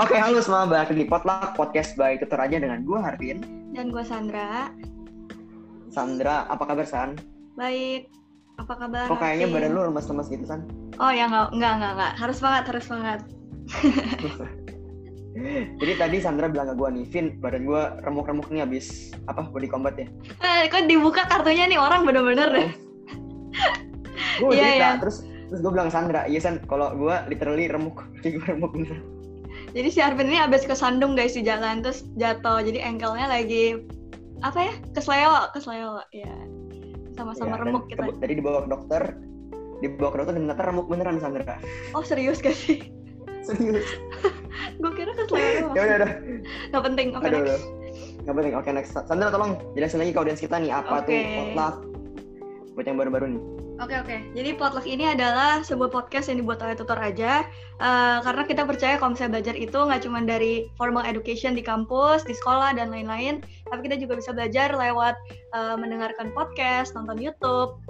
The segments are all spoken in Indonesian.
Oke, halo semua, balik di Potluck Podcast by Tutor Aja dengan gue Harvin. Dan gue Sandra. Sandra, apa kabar San? Baik. Apa kabar? Kok kayaknya Harvin? badan lu lemas-lemas gitu San? Oh ya nggak nggak nggak nggak harus banget harus banget. Jadi tadi Sandra bilang ke gue nih, Vin, badan gue remuk-remuk nih abis apa body combat ya? Eh, kok dibuka kartunya nih orang bener-bener deh. Gue Iya, iya. terus terus gue bilang Sandra, iya San, kalau gue literally remuk, gue remuk bener. Jadi si Arvin ini abis kesandung guys di jalan terus jatuh. Jadi ankle-nya lagi apa ya? Kesleo, kesleo ya. Sama-sama dan remuk kita. Tadi dibawa ke dokter, dibawa ke dokter dan ternyata remuk beneran Sandra. Oh serius gak sih? Serius. gue kira kesleo ya udah udah. Nggak penting. Oke Aduh, next. Nggak penting. Oke, next. Sandra tolong jelasin lagi ke audiens kita nih apa tuh Oke. potluck buat yang baru-baru nih. Oke oke. Jadi Potluck ini adalah sebuah podcast yang dibuat oleh tutor aja. Eh, karena kita percaya kalau misalnya belajar itu nggak cuma dari formal education di kampus, di sekolah dan lain-lain, tapi kita juga bisa belajar lewat eh, mendengarkan podcast, nonton YouTube.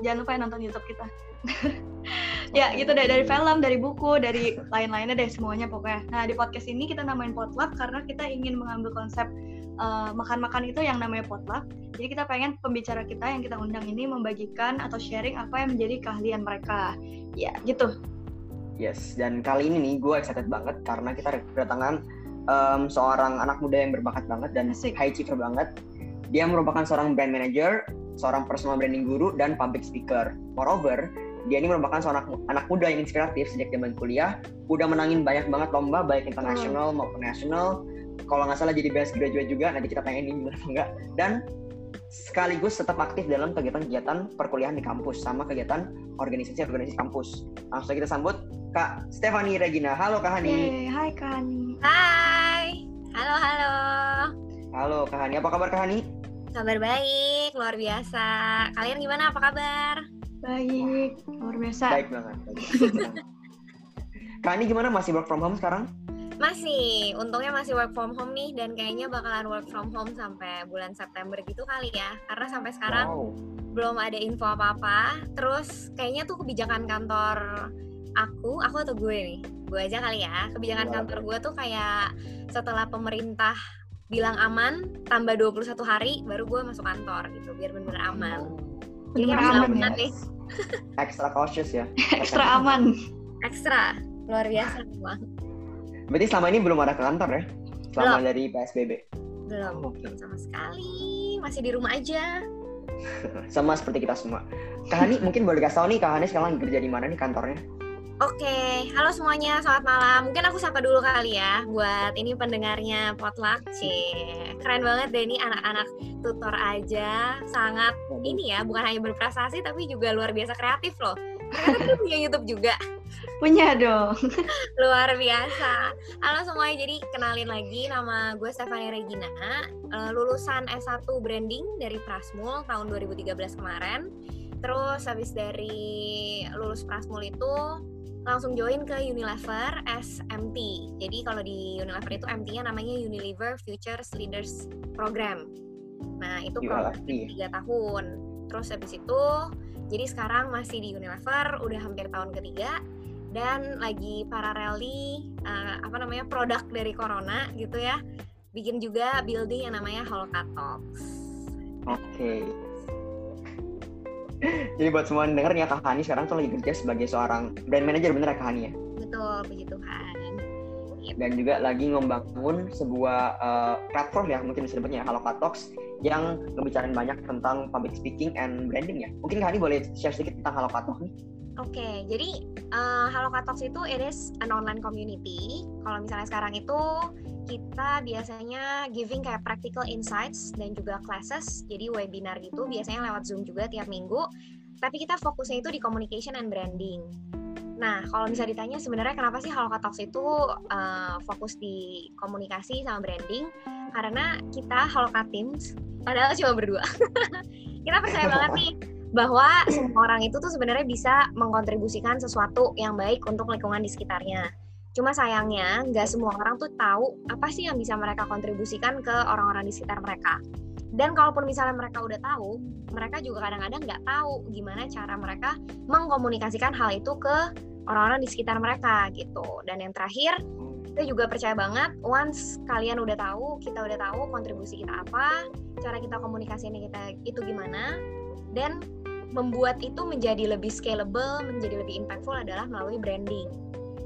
Jangan lupa ya nonton YouTube kita. ya gitu deh dari film, dari buku, dari lain-lainnya deh semuanya pokoknya. Nah di podcast ini kita namain potluck karena kita ingin mengambil konsep eh, makan-makan itu yang namanya potluck jadi kita pengen pembicara kita yang kita undang ini membagikan atau sharing apa yang menjadi keahlian mereka. Ya, gitu. Yes, dan kali ini nih gue excited banget karena kita kedatangan em, seorang anak muda yang berbakat banget dan Asik. high achiever banget. Dia merupakan seorang brand manager, seorang personal branding guru, dan public speaker. Moreover, dia ini merupakan seorang anak muda yang inspiratif sejak zaman kuliah. Udah menangin banyak banget lomba, baik internasional maupun nasional. Kalau nggak salah jadi best graduate juga, nanti kita pengen ini bener apa enggak. Dan sekaligus tetap aktif dalam kegiatan-kegiatan perkuliahan di kampus, sama kegiatan organisasi-organisasi kampus. Langsung kita sambut Kak Stefani Regina. Halo Kak Hani. Yeay, hai Kani. Hai, halo halo. Halo Kak Hani. Apa kabar Kak Hani? Kabar baik, luar biasa. Kalian gimana? Apa kabar? Baik, luar biasa. Baik banget. Baik banget. Kak Hani gimana? Masih work from home sekarang? Masih, untungnya masih work from home nih dan kayaknya bakalan work from home sampai bulan September gitu kali ya. Karena sampai sekarang Wow. belum ada info apa-apa. Terus kayaknya tuh kebijakan kantor aku, aku atau gue nih? Gue aja kali ya. Kebijakan Boleh. kantor gue tuh kayak setelah pemerintah bilang aman, tambah 21 hari baru gue masuk kantor gitu, biar bener-bener aman. Jadi Bener harus aman aman ya. nih. Extra cautious ya. Ekstra aman. Ekstra, luar biasa memang. Berarti selama ini belum ada ke kantor ya? Selama dari PSBB. Belum, Oke. belum sama sekali. Masih di rumah aja. Sama seperti kita semua. Kak Hani mungkin boleh kasih tau nih Kak Hani sekarang kerja di mana nih kantornya? Oke, halo semuanya, selamat malam. Mungkin aku sapa dulu kali ya buat ini pendengarnya Potluck. Cie, keren banget deh ini anak-anak tutor aja. Sangat ini ya, bukan hanya berprestasi tapi juga luar biasa kreatif loh. Ternyata dia punya YouTube juga. Punya dong. Luar biasa. Halo semuanya, jadi kenalin lagi nama gue Stefani Regina, eh, lulusan S1 Branding dari Prasmul tahun 2013 kemarin. Terus habis dari lulus Prasmul itu langsung join ke Unilever as MT. Jadi kalau di Unilever itu MT-nya namanya Unilever Futures Leaders Program. Nah, itu program ULFP. tiga tahun. Terus habis itu, jadi sekarang masih di Unilever, udah hampir tahun ketiga dan lagi paralelly eh, apa namanya produk dari Corona gitu ya, bikin juga building yang namanya Holka Talks. Oke. Jadi buat semua yang denger ya Kak Hani sekarang tuh lagi kerja sebagai seorang brand manager bener ya Kak Hani ya? Betul, puji Tuhan. Dan juga lagi membangun sebuah uh, platform ya mungkin disebutnya Haloka Talks yang ngebicarain banyak tentang public speaking and branding ya. Mungkin Hani boleh share sedikit tentang Haloka Talks nih? Oke, jadi uh, Haloka Talks itu it is an online community. Kalau misalnya sekarang itu kita biasanya giving kayak practical insights dan juga classes, jadi webinar gitu, biasanya lewat Zoom juga tiap minggu. Tapi kita fokusnya itu di communication and branding. Nah, kalau bisa ditanya sebenarnya kenapa sih Haloka itu uh, fokus di komunikasi sama branding? Karena kita Haloka padahal cuma berdua. kita percaya banget nih bahwa semua orang itu tuh sebenarnya bisa mengkontribusikan sesuatu yang baik untuk lingkungan di sekitarnya. Cuma sayangnya nggak semua orang tuh tahu apa sih yang bisa mereka kontribusikan ke orang-orang di sekitar mereka. Dan kalaupun misalnya mereka udah tahu, mereka juga kadang-kadang nggak tahu gimana cara mereka mengkomunikasikan hal itu ke orang-orang di sekitar mereka gitu. Dan yang terakhir, kita juga percaya banget once kalian udah tahu kita udah tahu kontribusi kita apa cara kita komunikasi ini kita itu gimana dan membuat itu menjadi lebih scalable menjadi lebih impactful adalah melalui branding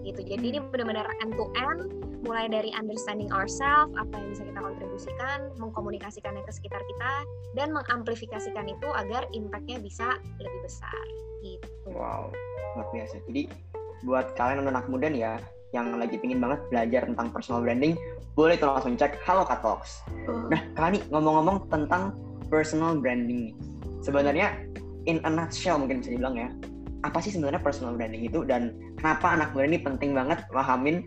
gitu jadi ini benar-benar end to end mulai dari understanding ourselves apa yang bisa kita kontribusikan mengkomunikasikannya ke sekitar kita dan mengamplifikasikan itu agar impactnya bisa lebih besar gitu wow luar biasa jadi buat kalian anak muda nih ya yang lagi pingin banget belajar tentang personal branding, boleh tuh langsung cek Halo Talks. Oh. Nah, kali ngomong-ngomong tentang personal branding nih. Sebenarnya in a nutshell mungkin bisa dibilang ya, apa sih sebenarnya personal branding itu dan kenapa anak muda ini penting banget pahamin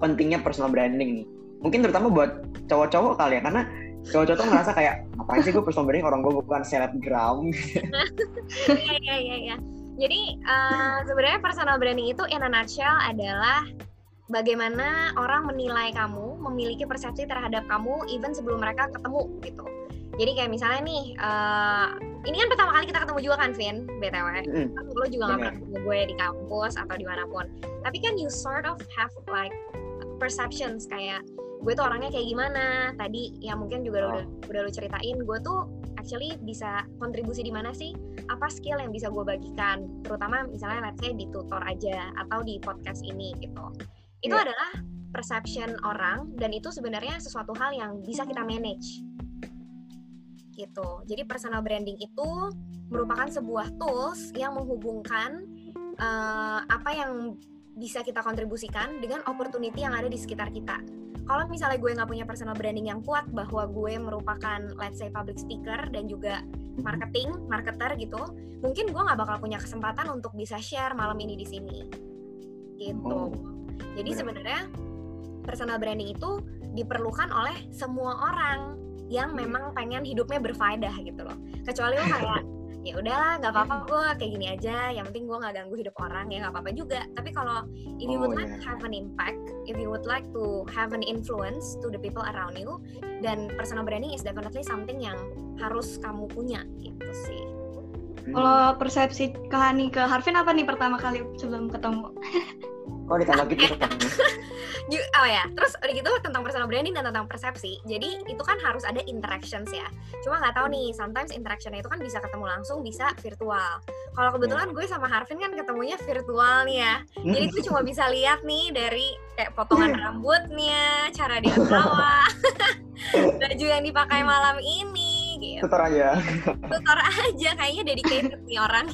pentingnya personal branding nih. Mungkin terutama buat cowok-cowok kali ya, karena cowok-cowok tuh ngerasa kayak ngapain sih gue personal branding orang gue bukan selebgram. Iya iya iya. iya. Jadi uh, sebenarnya personal branding itu in a nutshell adalah bagaimana orang menilai kamu, memiliki persepsi terhadap kamu even sebelum mereka ketemu gitu. Jadi kayak misalnya nih, uh, ini kan pertama kali kita ketemu juga kan, Vin, btw. Mm. Lo juga nggak pernah ketemu gue di kampus atau di mana pun. Tapi kan you sort of have like perceptions kayak gue tuh orangnya kayak gimana. Tadi yang mungkin juga oh. udah udah lo ceritain, gue tuh actually bisa kontribusi di mana sih? Apa skill yang bisa gue bagikan? Terutama misalnya let's say di tutor aja atau di podcast ini gitu itu yeah. adalah perception orang dan itu sebenarnya sesuatu hal yang bisa kita manage gitu. Jadi personal branding itu merupakan sebuah tools yang menghubungkan uh, apa yang bisa kita kontribusikan dengan opportunity yang ada di sekitar kita. Kalau misalnya gue nggak punya personal branding yang kuat bahwa gue merupakan let's say public speaker dan juga marketing marketer gitu mungkin gue nggak bakal punya kesempatan untuk bisa share malam ini di sini. Gitu. Oh. Jadi sebenarnya personal branding itu diperlukan oleh semua orang yang memang pengen hidupnya berfaedah gitu loh. Kecuali lo kayak ya udahlah nggak apa-apa gue kayak gini aja yang penting gue nggak ganggu hidup orang ya nggak apa-apa juga. Tapi kalau if you would oh, like to have an impact if you would like to have an influence to the people around you dan personal branding is definitely something yang harus kamu punya gitu sih kalau persepsi Kahani ke Harvin apa nih pertama kali sebelum ketemu Oh ditambah gitu oh ya, terus udah gitu tentang personal branding dan tentang persepsi. Jadi itu kan harus ada interactions ya. Cuma nggak tahu nih, sometimes interactionnya itu kan bisa ketemu langsung, bisa virtual. Kalau kebetulan gue sama Harvin kan ketemunya virtual nih ya. Jadi itu cuma bisa lihat nih dari kayak potongan rambutnya, cara dia ketawa, baju yang dipakai malam ini. Gitu. Tutor aja. Tutor aja, kayaknya dedicated nih orang.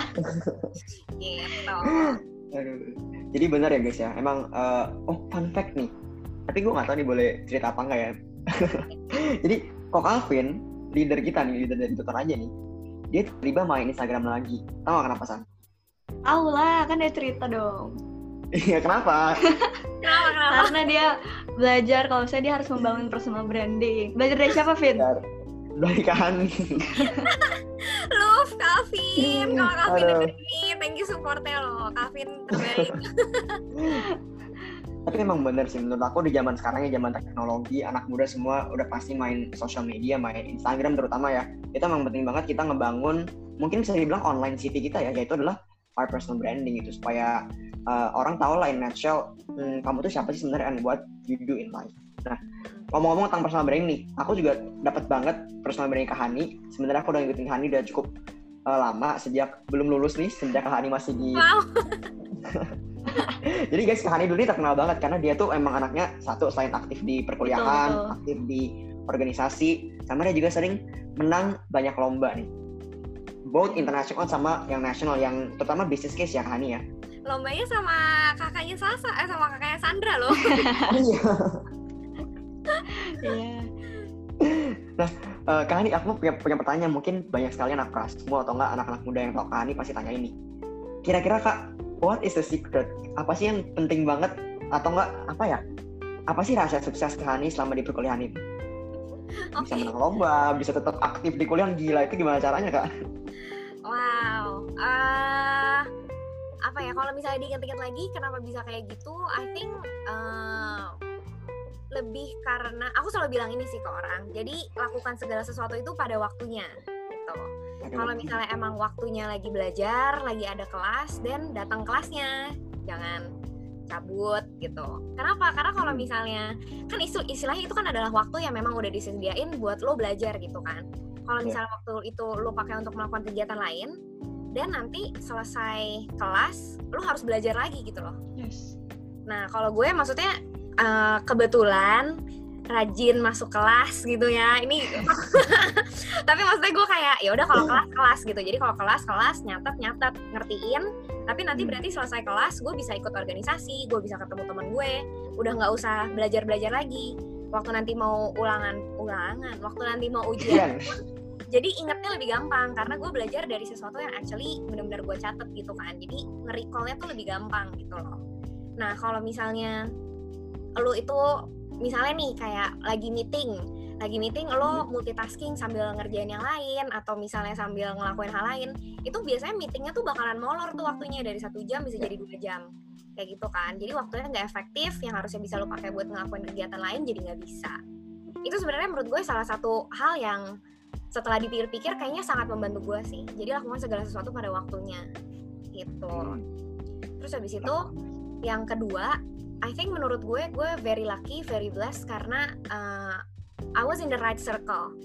gitu. Aduh. Jadi benar ya guys ya. Emang uh, oh fun fact nih. Tapi gue nggak tahu nih boleh cerita apa enggak ya. Jadi kok Alvin leader kita nih leader dari tutor aja nih dia tiba main Instagram lagi. Tahu gak kenapa san? Tahu lah kan dia cerita dong. Iya kenapa? kenapa kenapa? Karena dia belajar kalau saya dia harus membangun personal branding. Belajar dari siapa Vin dari kan love Calvin kalau Calvin dengerin ini thank you supportnya loh. Calvin terbaik. Tapi memang bener sih menurut aku di zaman sekarang ya zaman teknologi anak muda semua udah pasti main sosial media main Instagram terutama ya. Itu memang penting banget kita ngebangun mungkin bisa dibilang online city kita ya yaitu adalah our personal branding itu supaya uh, orang tahu lah in nutshell hmm, kamu tuh siapa sih sebenarnya and what you do in life. Nah ngomong-ngomong tentang personal branding nih, aku juga dapat banget personal branding ke Hani. Sebenarnya aku udah ngikutin Hani udah cukup uh, lama sejak belum lulus nih, sejak Hani masih di. Wow. Jadi guys, Hani dulu ini terkenal banget karena dia tuh emang anaknya satu selain aktif di perkuliahan, betul, betul. aktif di organisasi, sama dia juga sering menang banyak lomba nih. Both internasional sama yang nasional, yang terutama business case ya Hani ya. Lombanya sama kakaknya Sasa, eh sama kakaknya Sandra loh. Iya. Iya. nah, uh, Kak Hani, aku punya, punya pertanyaan. Mungkin banyak sekali anak semua atau enggak anak-anak muda yang tahu Kak Hani pasti tanya ini. Kira-kira Kak, what is the secret? Apa sih yang penting banget atau enggak apa ya? Apa sih rahasia sukses Kak Hani selama di perkuliahan itu? Bisa menang lomba, bisa tetap aktif di kuliah gila itu gimana caranya Kak? Wow. Uh, apa ya kalau misalnya diingat-ingat lagi kenapa bisa kayak gitu? I think uh, lebih karena aku selalu bilang ini sih ke orang jadi lakukan segala sesuatu itu pada waktunya gitu. Kalau misalnya emang waktunya lagi belajar lagi ada kelas dan datang kelasnya. Jangan cabut gitu. Kenapa? Karena kalau Hmm. misalnya kan isu istilahnya itu kan adalah waktu yang memang udah disediain buat lo belajar gitu kan. Kalau Iya. misalnya waktu itu lo pakai untuk melakukan kegiatan lain dan nanti selesai kelas lo harus belajar lagi gitu loh. Yes. Nah, kalau gue maksudnya eh, kebetulan rajin masuk kelas gitu ya. Ini tapi maksudnya gue kayak ya udah kalau kelas kelas gitu. Jadi kalau kelas kelas nyatet nyatet ngertiin. Tapi nanti berarti selesai kelas gue bisa ikut organisasi, gue bisa ketemu teman gue. Udah nggak usah belajar belajar lagi. Waktu nanti mau ulangan ulangan, waktu nanti mau ujian Iya. jadi ingetnya lebih gampang karena gue belajar dari sesuatu yang actually benar-benar gue catet gitu kan jadi nge-recallnya tuh lebih gampang gitu loh nah kalau misalnya lu itu misalnya nih kayak lagi meeting lagi meeting lo multitasking sambil ngerjain yang lain atau misalnya sambil ngelakuin hal lain itu biasanya meetingnya tuh bakalan molor tuh waktunya dari satu jam bisa jadi dua jam kayak gitu kan. Jadi waktunya nggak efektif yang harusnya bisa lo pakai buat ngelakuin kegiatan lain jadi nggak bisa. Itu sebenarnya menurut gue salah satu hal yang setelah dipikir-pikir kayaknya sangat membantu gue sih. Jadi lakukan segala sesuatu pada waktunya gitu. Hmm. terus habis itu yang kedua I think menurut gue gue very lucky very blessed karena uh, I was in the right circle.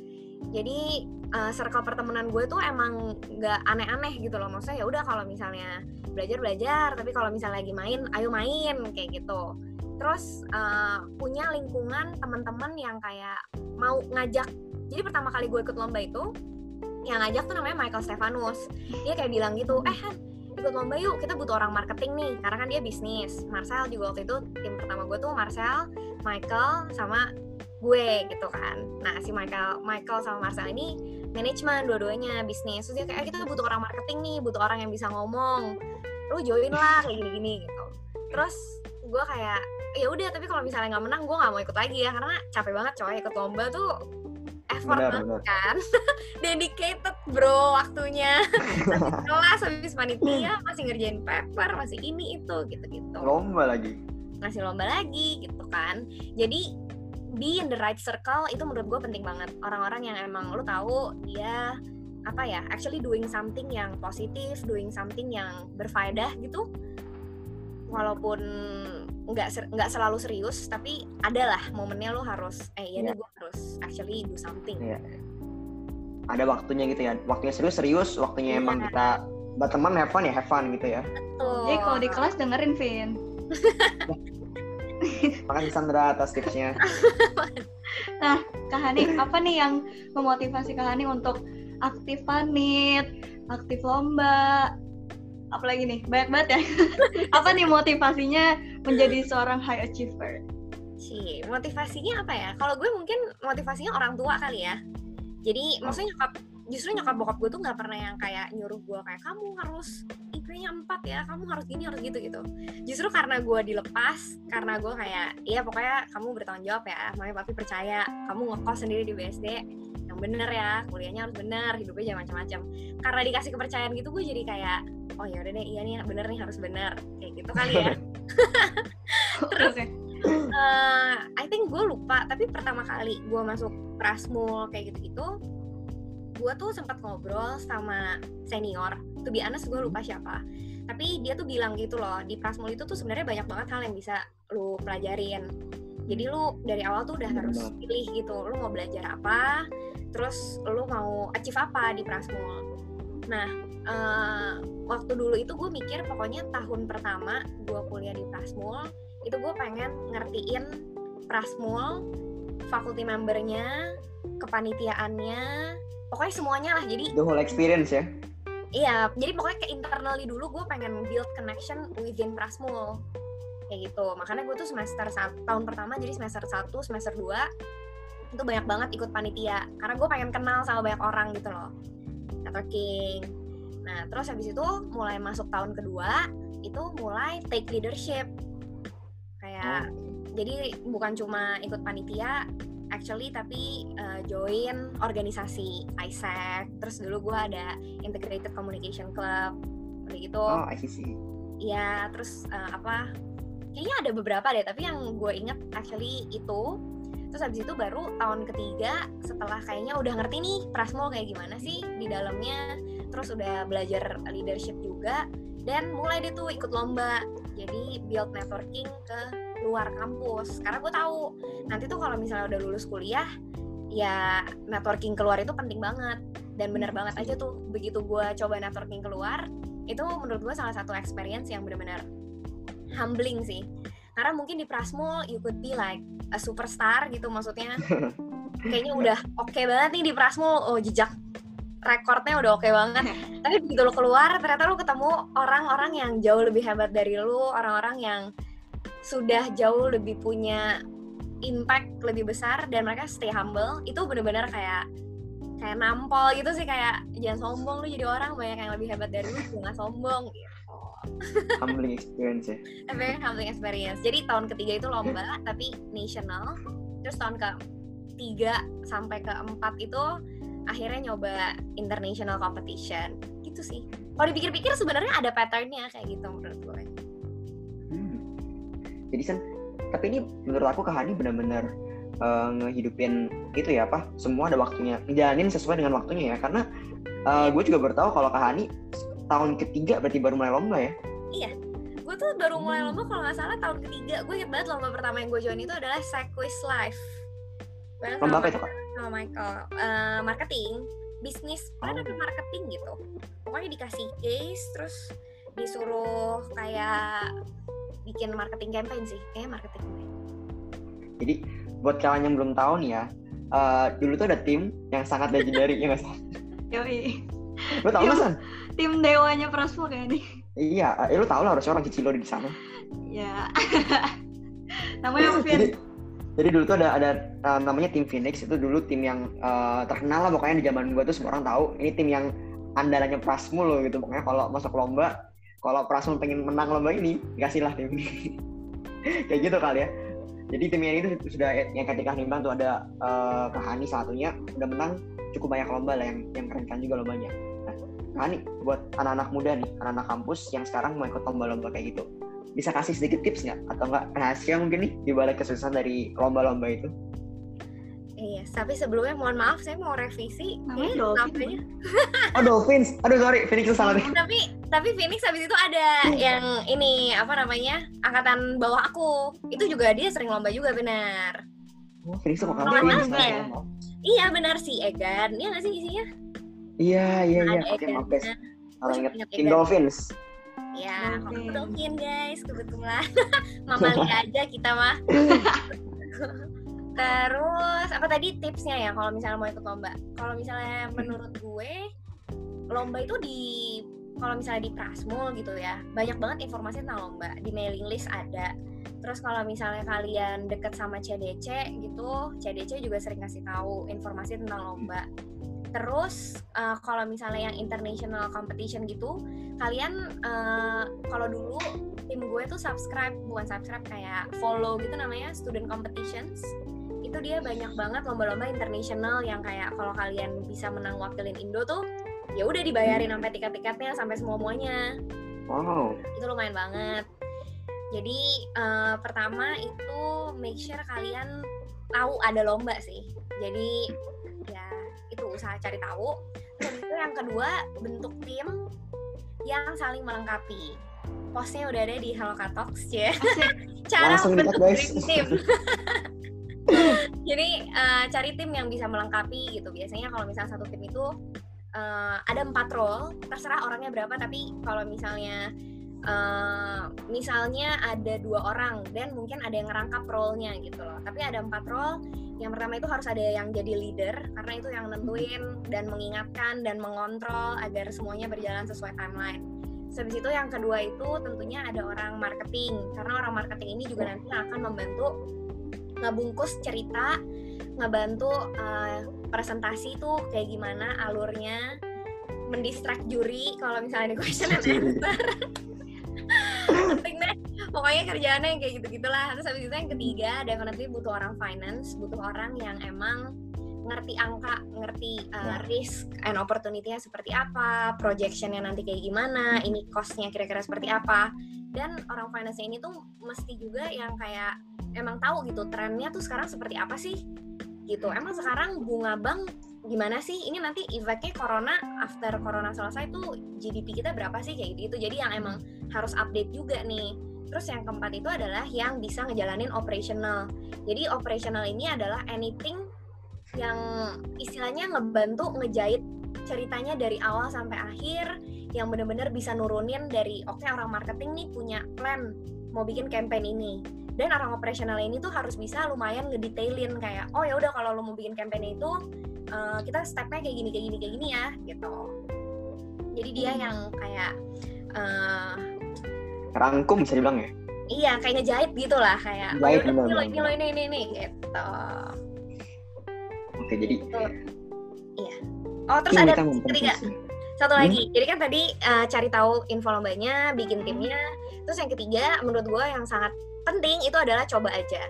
Jadi uh, circle pertemanan gue tuh emang nggak aneh-aneh gitu loh. Maksudnya ya udah kalau misalnya belajar belajar. Tapi kalau misalnya lagi main ayo main kayak gitu. Terus uh, punya lingkungan teman-teman yang kayak mau ngajak. Jadi pertama kali gue ikut lomba itu yang ngajak tuh namanya Michael Stefanus. Dia kayak bilang gitu eh ikut lomba yuk kita butuh orang marketing nih karena kan dia bisnis. Marcel juga waktu itu tim pertama gue tuh Marcel Michael sama gue gitu kan. Nah si Michael Michael sama Marcel ini manajemen dua-duanya bisnis. Terus dia kayak eh, kita butuh orang marketing nih butuh orang yang bisa ngomong. Lu join lah kayak gini-gini gitu. Terus gue kayak ya udah tapi kalau misalnya nggak menang gue nggak mau ikut lagi ya karena capek banget coy ikut lomba tuh effort Benar, banget benar. kan? Dedicated bro waktunya. Habis kelas habis panitia masih ngerjain paper masih ini itu gitu gitu Lomba lagi. ngasih lomba lagi gitu kan. Jadi be in the right circle itu menurut gue penting banget. Orang-orang yang emang lu tahu dia apa ya actually doing something yang positif doing something yang berfaedah gitu walaupun nggak ser- nggak selalu serius tapi adalah momennya lu harus eh ya nih Iya. gue harus actually do something Iya. Ada waktunya gitu ya. Waktunya serius serius, waktunya Iya. emang kita berteman have fun ya have fun gitu ya. Tuh. Jadi kalau di kelas dengerin Vin. Makasih Sandra atas tipsnya. Kak Hani, apa nih yang memotivasi Kak Hani untuk aktif panit, aktif lomba, apalagi nih banyak banget ya. apa nih motivasinya menjadi seorang high achiever? Ci, motivasinya apa ya? Kalau gue mungkin motivasinya orang tua kali ya. Jadi maksudnya nyokap justru nyokap bokap gue tuh nggak pernah yang kayak nyuruh gue kayak kamu harus IP-nya 4 ya, kamu harus gini harus gitu gitu. Justru karena gue dilepas, karena gue kayak iya pokoknya kamu bertanggung jawab ya, makanya papi percaya kamu ngekos sendiri di BSD yang bener ya, kuliahnya harus bener, hidupnya jangan macam-macam. Karena dikasih kepercayaan gitu gue jadi kayak oh ya udah deh iya nih bener nih harus bener. Kayak gitu kali ya. Terus eh I think gue lupa tapi pertama kali gue masuk Prasmul kayak gitu-gitu gue tuh sempat ngobrol sama senior. Tuh be honest gue lupa siapa. Tapi dia tuh bilang gitu loh di Prasmul itu tuh sebenarnya banyak banget hal yang bisa lu pelajarin. Jadi lu dari awal tuh udah harus pilih gitu lu mau belajar apa terus lu mau achieve apa di Prasmul nah eh, waktu dulu itu gue mikir pokoknya tahun pertama gue kuliah di Prasmul itu gue pengen ngertiin Prasmul, faculty membernya, kepanitiaannya, pokoknya semuanya lah. Jadi The whole experience ya. iya, jadi pokoknya ke internally dulu gue pengen build connection within Prasmul kayak gitu. Makanya gue tuh semester satu, tahun pertama jadi semester 1, semester 2 itu banyak banget ikut panitia. Karena gue pengen kenal sama banyak orang gitu loh. Networking. Nah terus habis itu mulai masuk tahun kedua itu mulai take leadership. Kayak jadi bukan cuma ikut panitia actually tapi uh, join organisasi ISEC terus dulu gue ada Integrated Communication Club. Kayak gitu. Oh, I see. see. ya terus uh, apa kayaknya ada beberapa deh tapi yang gue inget actually itu terus habis itu baru tahun ketiga setelah kayaknya udah ngerti nih Prasmul kayak gimana sih di dalamnya. Terus udah belajar leadership juga dan mulai deh tuh ikut lomba. Jadi build networking ke luar kampus. Karena gue tahu nanti tuh kalau misalnya udah lulus kuliah ya networking keluar itu penting banget. Dan bener banget aja tuh begitu gue coba networking keluar itu menurut gue salah satu experience yang benar-benar humbling sih. Karena mungkin di Prasmul you could be like a superstar gitu maksudnya kayaknya udah oke okay banget nih di Prasmul oh jejak rekornya udah oke okay banget. Tapi begitu lo keluar ternyata lo ketemu orang-orang yang jauh lebih hebat dari lo orang-orang yang sudah jauh lebih punya impact lebih besar dan mereka stay humble. Itu bener-bener kayak kayak nampol gitu sih kayak jangan sombong lu jadi orang banyak yang lebih hebat dari lu jangan sombong gitu humbling experience ya. Very humbling experience. Jadi tahun ketiga itu lomba tapi national. Terus tahun ke tiga sampai ke empat itu akhirnya nyoba international competition. Gitu sih. Kalau dipikir-pikir sebenarnya ada patternnya kayak gitu menurut gue. Hmm. jadi kan tapi ini menurut aku Kahani benar-benar uh, ngehidupin itu ya apa semua ada waktunya. Ngejalanin sesuai dengan waktunya ya. Karena uh, gue juga baru tahu kalau Kahani tahun ketiga berarti baru mulai lomba ya? Iya. Gue tuh baru mulai lomba kalau nggak salah tahun ketiga. Gue inget banget lomba pertama yang gue join itu adalah Sequis Life. Lomba apa itu kak? sama Michael. Uh, marketing. Bisnis plan oh. marketing gitu. Pokoknya dikasih case terus disuruh kayak bikin marketing campaign sih. Kayak marketing. Jadi buat kalian yang belum tahu nih ya uh, dulu tuh ada tim yang sangat legendary ya sih? Yoi. Lo tau nggak San? Tim dewanya Prasmo kayak nih. Iya, eh, lo tau lah harusnya orang Cicilo di sana. Ya. namanya Vin jadi dulu tuh ada ada uh, namanya tim Phoenix itu dulu tim yang uh, terkenal lah pokoknya di zaman gua tuh semua orang tahu ini tim yang andalannya Prasmul loh gitu pokoknya kalau masuk lomba kalau Prasmul pengen menang lomba ini dikasih lah tim ini kayak gitu kali ya jadi tim ini itu sudah yang ketika nimbang tuh ada uh, Kahani satunya udah menang cukup banyak lomba lah yang yang keren kan juga lombanya nah Kahani buat anak-anak muda nih anak-anak kampus yang sekarang mau ikut lomba-lomba kayak gitu bisa kasih sedikit tips nggak atau nggak rahasia mungkin nih di balik kesusahan dari lomba-lomba itu? Iya, tapi sebelumnya mohon maaf saya mau revisi. Namanya Dolphin. oh Dolphins, aduh sorry, Phoenix salah deh. Tapi tapi Phoenix habis itu ada yang ini apa namanya angkatan bawah aku. Itu juga dia sering lomba juga benar. Oh, Phoenix sama kamu Phoenix ya? Iya benar sih Egan. Iya nggak sih isinya? Iya iya iya. Oke maaf guys. Kalau ingat Tim Dolphins. Ya, okay. guys, kebetulan. Mama lihat aja kita mah. Terus apa tadi tipsnya ya kalau misalnya mau ikut lomba? Kalau misalnya menurut gue lomba itu di kalau misalnya di Prasmul gitu ya banyak banget informasi tentang lomba di mailing list ada terus kalau misalnya kalian deket sama CDC gitu CDC juga sering kasih tahu informasi tentang lomba terus uh, kalau misalnya yang international competition gitu kalian uh, kalau dulu tim gue tuh subscribe bukan subscribe kayak follow gitu namanya student competitions. Itu dia banyak banget lomba-lomba international yang kayak kalau kalian bisa menang wakilin Indo tuh ya udah dibayarin sampai tiket-tiketnya sampai semua muanya wow. Itu lumayan banget. Jadi uh, pertama itu make sure kalian tahu ada lomba sih. Jadi usaha cari tahu. Terus itu yang kedua bentuk tim yang saling melengkapi. Postnya udah ada di Hello Katox ya cara bentuk tim jadi uh, cari tim yang bisa melengkapi gitu. Biasanya kalau misalnya satu tim itu uh, ada empat role terserah orangnya berapa. Tapi kalau misalnya uh, misalnya ada dua orang dan mungkin ada yang ngerangkap role-nya gitu loh tapi ada empat role yang pertama itu harus ada yang jadi leader karena itu yang nentuin dan mengingatkan dan mengontrol agar semuanya berjalan sesuai timeline. Habis itu yang kedua itu tentunya ada orang marketing karena orang marketing ini juga nanti akan membantu ngebungkus cerita, ngebantu uh, presentasi itu kayak gimana alurnya, mendistract juri kalau misalnya di question and answer. penting deh. Pokoknya kerjaannya yang kayak gitu gitulah terus habis itu yang ketiga definitely butuh orang finance. Butuh orang yang emang ngerti angka, ngerti uh, risk and opportunity-nya seperti apa, projection-nya nanti kayak gimana, ini cost-nya kira-kira seperti apa. Dan orang finance ini tuh mesti juga yang kayak emang tahu gitu trennya tuh sekarang seperti apa sih? Gitu. Emang sekarang bunga bank gimana sih ini nanti efeknya corona after corona selesai tuh GDP kita berapa sih kayak gitu. Jadi yang emang harus update juga nih. Terus yang keempat itu adalah yang bisa ngejalanin operational. Jadi operational ini adalah anything yang istilahnya ngebantu ngejahit ceritanya dari awal sampai akhir yang bener-bener bisa nurunin dari oke okay, orang marketing nih punya plan mau bikin campaign ini dan orang operasional ini tuh harus bisa lumayan ngedetailin kayak oh ya udah kalau lo mau bikin campaign itu uh, kita stepnya kayak gini kayak gini kayak gini ya gitu. Jadi dia hmm. yang kayak uh, rangkum bisa dibilang ya? Iya kayak ngejahit gitu lah kayak Jahit, oh, ini lo ini lo ini ini ini gitu. Oke jadi gitu. iya. Oh terus ada ketiga satu hmm? lagi. Jadi kan tadi uh, cari tahu info lombanya bikin timnya. Terus yang ketiga menurut gue yang sangat penting itu adalah coba aja.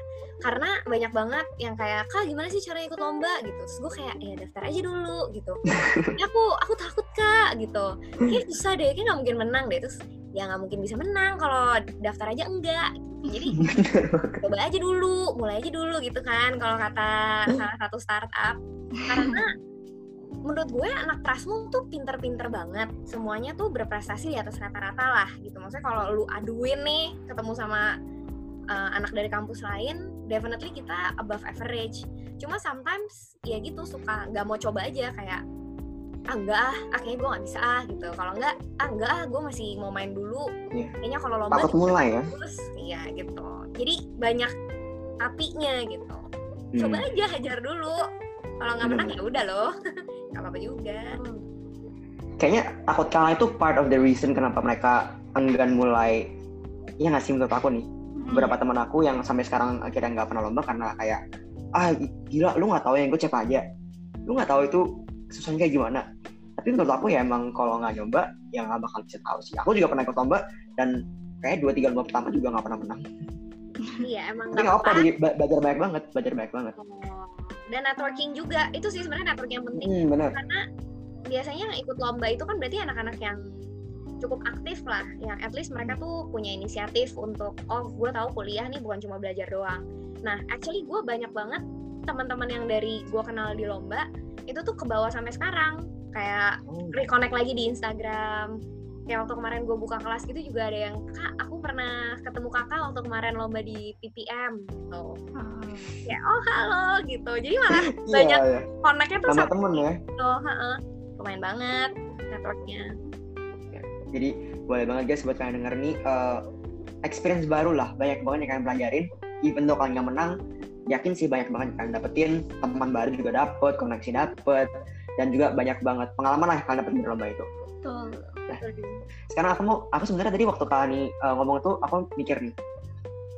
Karena banyak banget yang kayak kak gimana sih cara ikut lomba? Gitu. Terus gue kayak ya daftar aja dulu gitu. Ya aku aku takut kak gitu. Kayak susah deh kayak nggak mungkin menang deh. Terus ya nggak mungkin bisa menang kalau daftar aja enggak. Jadi coba aja dulu mulai aja dulu gitu kan kalau kata salah satu startup. Karena menurut gue anak Prasmul tuh pinter-pinter banget. Semuanya tuh berprestasi di atas rata-rata lah gitu. Maksudnya kalau lu aduin nih ketemu sama uh, anak dari kampus lain definitely kita above average. Cuma sometimes ya gitu suka nggak mau coba aja kayak ah enggak ah, ah kayaknya gue nggak bisa ah gitu. Kalau enggak ah enggak ah gue masih mau main dulu. Yeah. kayaknya kalau lomba takut mulai ya? terus iya gitu. Jadi banyak apinya gitu. Hmm. coba aja hajar dulu. Kalau nggak menang hmm. ya udah loh. Nggak apa-apa juga. Kayaknya takut kalah itu part of the reason kenapa mereka enggan mulai ya nggak sih menurut aku nih beberapa teman aku yang sampai sekarang akhirnya nggak pernah lomba karena kayak ah gila lu nggak tahu yang gue cek aja. Lu nggak tahu itu susahnya kayak gimana. Tapi menurut aku ya emang kalau nggak nyoba ya nggak bakal bisa tahu sih. Aku juga pernah ikut lomba dan kayak dua tiga lomba pertama juga nggak pernah menang. Iya emang nggak apa, jadi belajar banyak banget belajar banyak banget. Oh. dan networking juga. Itu sih sebenarnya networking yang penting. Hmm, bener. karena biasanya yang ikut lomba itu kan berarti anak-anak yang cukup aktif lah. Yang at least mereka tuh punya inisiatif untuk oh gue tahu kuliah nih bukan cuma belajar doang. Nah actually gue banyak banget teman-teman yang dari gue kenal di lomba itu tuh ke bawah sampai sekarang. Kayak oh. reconnect lagi di Instagram. Kayak waktu kemarin gue buka kelas gitu juga ada yang kak aku pernah ketemu kakak waktu kemarin lomba di PPM gitu. Hmm. ya oh halo gitu. Jadi malah yeah, banyak yeah. connectnya tuh sama temen ya? gitu, lumayan banget networknya jadi boleh banget guys buat kalian denger nih uh, experience baru lah. Banyak banget yang kalian pelajarin. Even though kalian menang yakin sih banyak banget yang kalian dapetin. Teman baru juga dapet koneksi dapet. Dan juga banyak banget pengalaman lah yang kalian dapetin di lomba itu. Betul. Nah, sekarang aku mau aku sebenarnya tadi waktu kalian uh, ngomong tuh aku mikir nih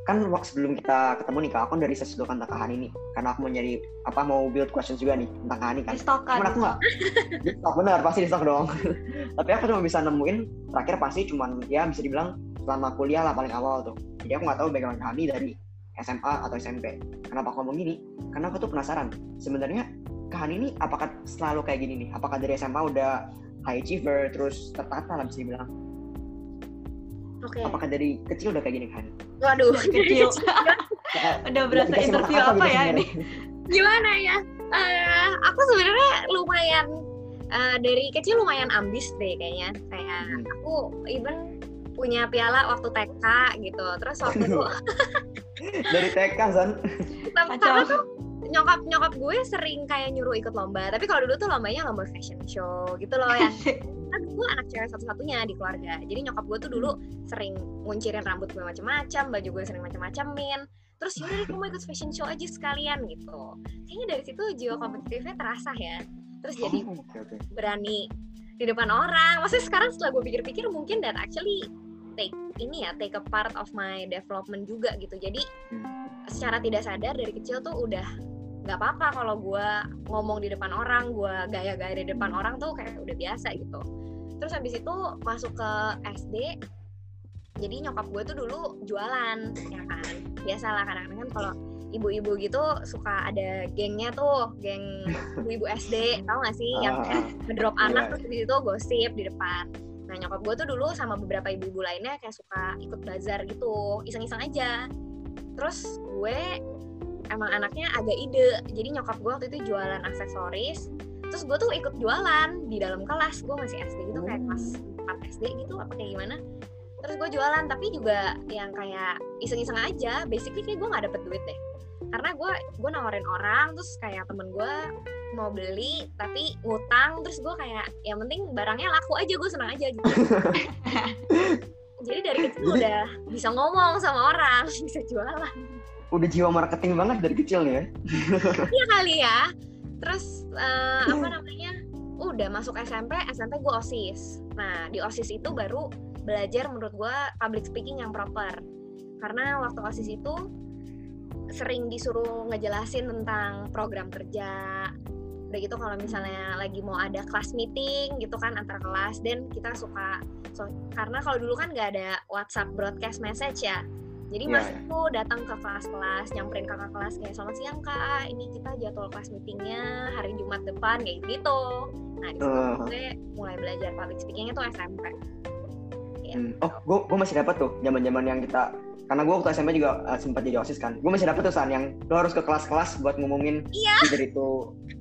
kan waktu sebelum kita ketemu nih kak aku dari sesuatu tentang Kahani ini. Karena aku mau nyari apa mau build questions juga nih tentang Kahani kan. Cuman aku nggak? Di stok bener pasti di stok dong. Tapi aku cuma bisa nemuin terakhir pasti cuman ya bisa dibilang selama kuliah lah paling awal tuh. Jadi aku nggak tahu background Kahani dari SMA atau SMP kenapa aku ngomong gini? Karena aku tuh penasaran. Sebenarnya Kahani ini apakah selalu kayak gini nih? Apakah dari SMA udah high achiever terus tertata lah bisa dibilang Okay. Apakah dari kecil udah kayak gini kan? Waduh, kecil. udah berasa ya, interview apa, apa ya ini? Gimana ya? Uh, aku sebenarnya lumayan uh, dari kecil lumayan ambis deh kayaknya. Kayak hmm. aku even punya piala waktu TK gitu. Terus waktu itu dari TK San. Karena tuh nyokap nyokap gue sering kayak nyuruh ikut lomba. Tapi kalau dulu tuh lombanya lomba fashion show gitu loh yang kan gue anak cewek satu-satunya di keluarga jadi nyokap gue tuh dulu sering nguncirin rambut gue macam-macam baju gue sering macam-macamin terus yaudah mau ikut fashion show aja sekalian gitu kayaknya dari situ jiwa kompetitifnya terasa ya terus jadi oh, berani di depan orang maksudnya sekarang setelah gue pikir-pikir mungkin that actually take ini ya take a part of my development juga gitu. Jadi hmm. secara tidak sadar dari kecil tuh udah nggak apa-apa kalau gue ngomong di depan orang gue gaya-gaya di depan orang tuh kayak udah biasa gitu. Terus habis itu masuk ke SD jadi nyokap gue tuh dulu jualan ya kan? Biasalah kadang-kadang kan kalau ibu-ibu gitu suka ada gengnya tuh geng ibu-ibu SD tau gak sih? Yang uh, ngedrop iya. anak terus di situ gosip di depan nah nyokap gue tuh dulu sama beberapa ibu-ibu lainnya kayak suka ikut bazar gitu iseng-iseng aja. Terus gue emang anaknya agak ide jadi nyokap gue waktu itu jualan aksesoris. Terus gue tuh ikut jualan di dalam kelas gue masih SD gitu kayak kelas 4 SD gitu apa kayak gimana. Terus gue jualan tapi juga yang kayak iseng-iseng aja basically kayak gue nggak dapet duit deh karena gue gue nawarin orang terus kayak temen gue mau beli tapi ngutang terus gue kayak yang penting barangnya laku aja gue senang aja gitu. Jadi dari kecil udah bisa ngomong sama orang bisa jualan. Udah jiwa marketing banget dari kecil nih ya. iya kali ya. Terus uh, apa namanya udah masuk SMP SMP gue osis. Nah di osis itu baru belajar menurut gue public speaking yang proper. Karena waktu osis itu sering disuruh ngejelasin tentang program kerja. Udah gitu kalau misalnya lagi mau ada kelas meeting gitu kan antar kelas dan kita suka so, karena kalau dulu kan nggak ada WhatsApp broadcast message ya. Jadi Iya, mas itu datang ke kelas-kelas nyamperin kakak kelas kayak selamat siang kak. Ini kita jadwal kelas meetingnya hari Jumat depan kayak gitu. Nah di situ Eh. gue mulai belajar public speaking itu SMP. Hmm. Oh, gue gue masih dapat tuh zaman-zaman yang kita karena gue waktu SMP juga uh, sempat jadi osis kan. Gue masih dapat tuh san yang lo harus ke kelas-kelas buat ngomongin Iya. leader itu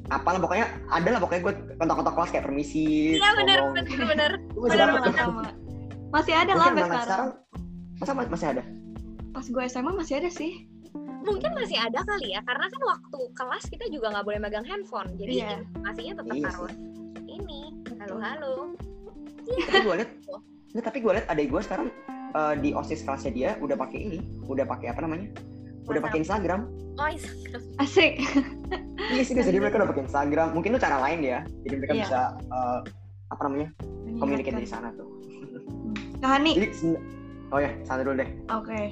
apalah pokoknya ada lah pokoknya gue kontak-kontak kelas kayak permisi. iya bener bener Gue masih Bener dapat tuh. Masih ada lah sampai sekarang. Masa ma- masih ada? Pas gue SMA masih ada sih. mungkin masih ada kali ya karena kan waktu kelas kita juga nggak boleh megang handphone jadi Iya. informasinya tetap Iya harus ini halo halo Tapi gue liat, nggak, tapi gue liat adik gue sekarang uh, di osis kelasnya dia udah pakai ini, udah pakai apa namanya? Udah pakai Instagram. oh Instagram Asik. Iya sih, jadi mereka udah pakai Instagram. Mungkin itu cara lain ya. Jadi mereka Iya. bisa uh, apa namanya? Komunikasi dari sana tuh. Kak Hani, Jadi oh ya, sana dulu deh. Oke.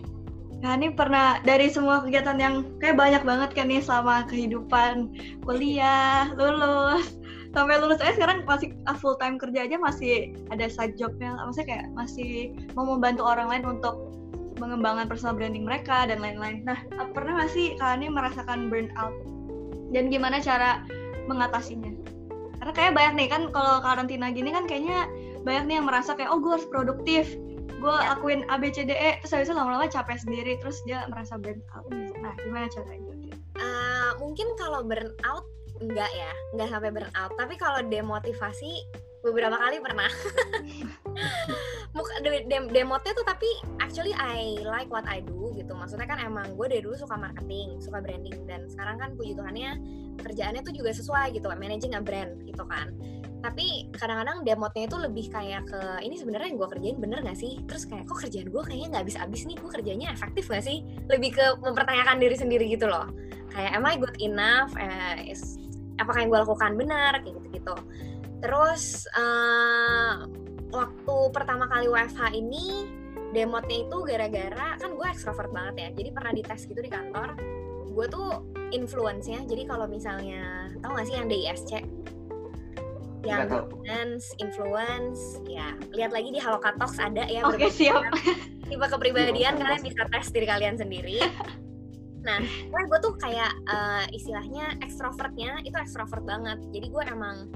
Nah, ini pernah dari semua kegiatan yang kayak banyak banget kan nih selama kehidupan kuliah, lulus, sampai lulus aja sekarang masih full time kerja aja masih ada side jobnya, maksudnya kayak masih mau membantu orang lain untuk mengembangkan personal branding mereka dan lain-lain. Nah, pernah nggak sih kalian ini merasakan burnout dan gimana cara mengatasinya? Karena kayak banyak nih kan kalau karantina gini kan kayaknya banyak nih yang merasa kayak oh gue harus produktif, gue Ya. lakuin A B C D E terus habis itu lama-lama capek sendiri terus dia merasa burn out nah gimana caranya Eh, mungkin kalau burnout enggak ya enggak sampai burnout. Tapi kalau demotivasi beberapa kali pernah. Demotnya tuh tapi actually I like what I do gitu. Maksudnya kan emang gue dari dulu suka marketing suka branding. Dan sekarang kan puji Tuhannya kerjaannya tuh juga sesuai gitu managing a brand gitu kan. Tapi kadang-kadang demotnya itu lebih kayak ke ini sebenarnya yang gue kerjain bener gak sih? Terus kayak kok kerjaan gue kayaknya nggak habis-habis nih? Gue kerjanya efektif gak sih? Lebih ke mempertanyakan diri sendiri gitu loh. Kayak am I good enough? Eh, is- apakah yang gue lakukan benar kayak gitu-gitu. Terus eh, waktu pertama kali WFH ini demotnya itu gara-gara kan gue ekstrovert banget ya jadi pernah dites gitu di kantor. Gue tuh influence-nya jadi kalau misalnya tau gak sih yang DISC yang dominance, influence, ya lihat lagi di Haloka Talks ada ya oke berbagai siap. tipe kepribadian Iya, kalian bisa tes diri kalian sendiri. Nah, gue gue tuh kayak eh, istilahnya ekstrovertnya itu ekstrovert banget. Jadi gue emang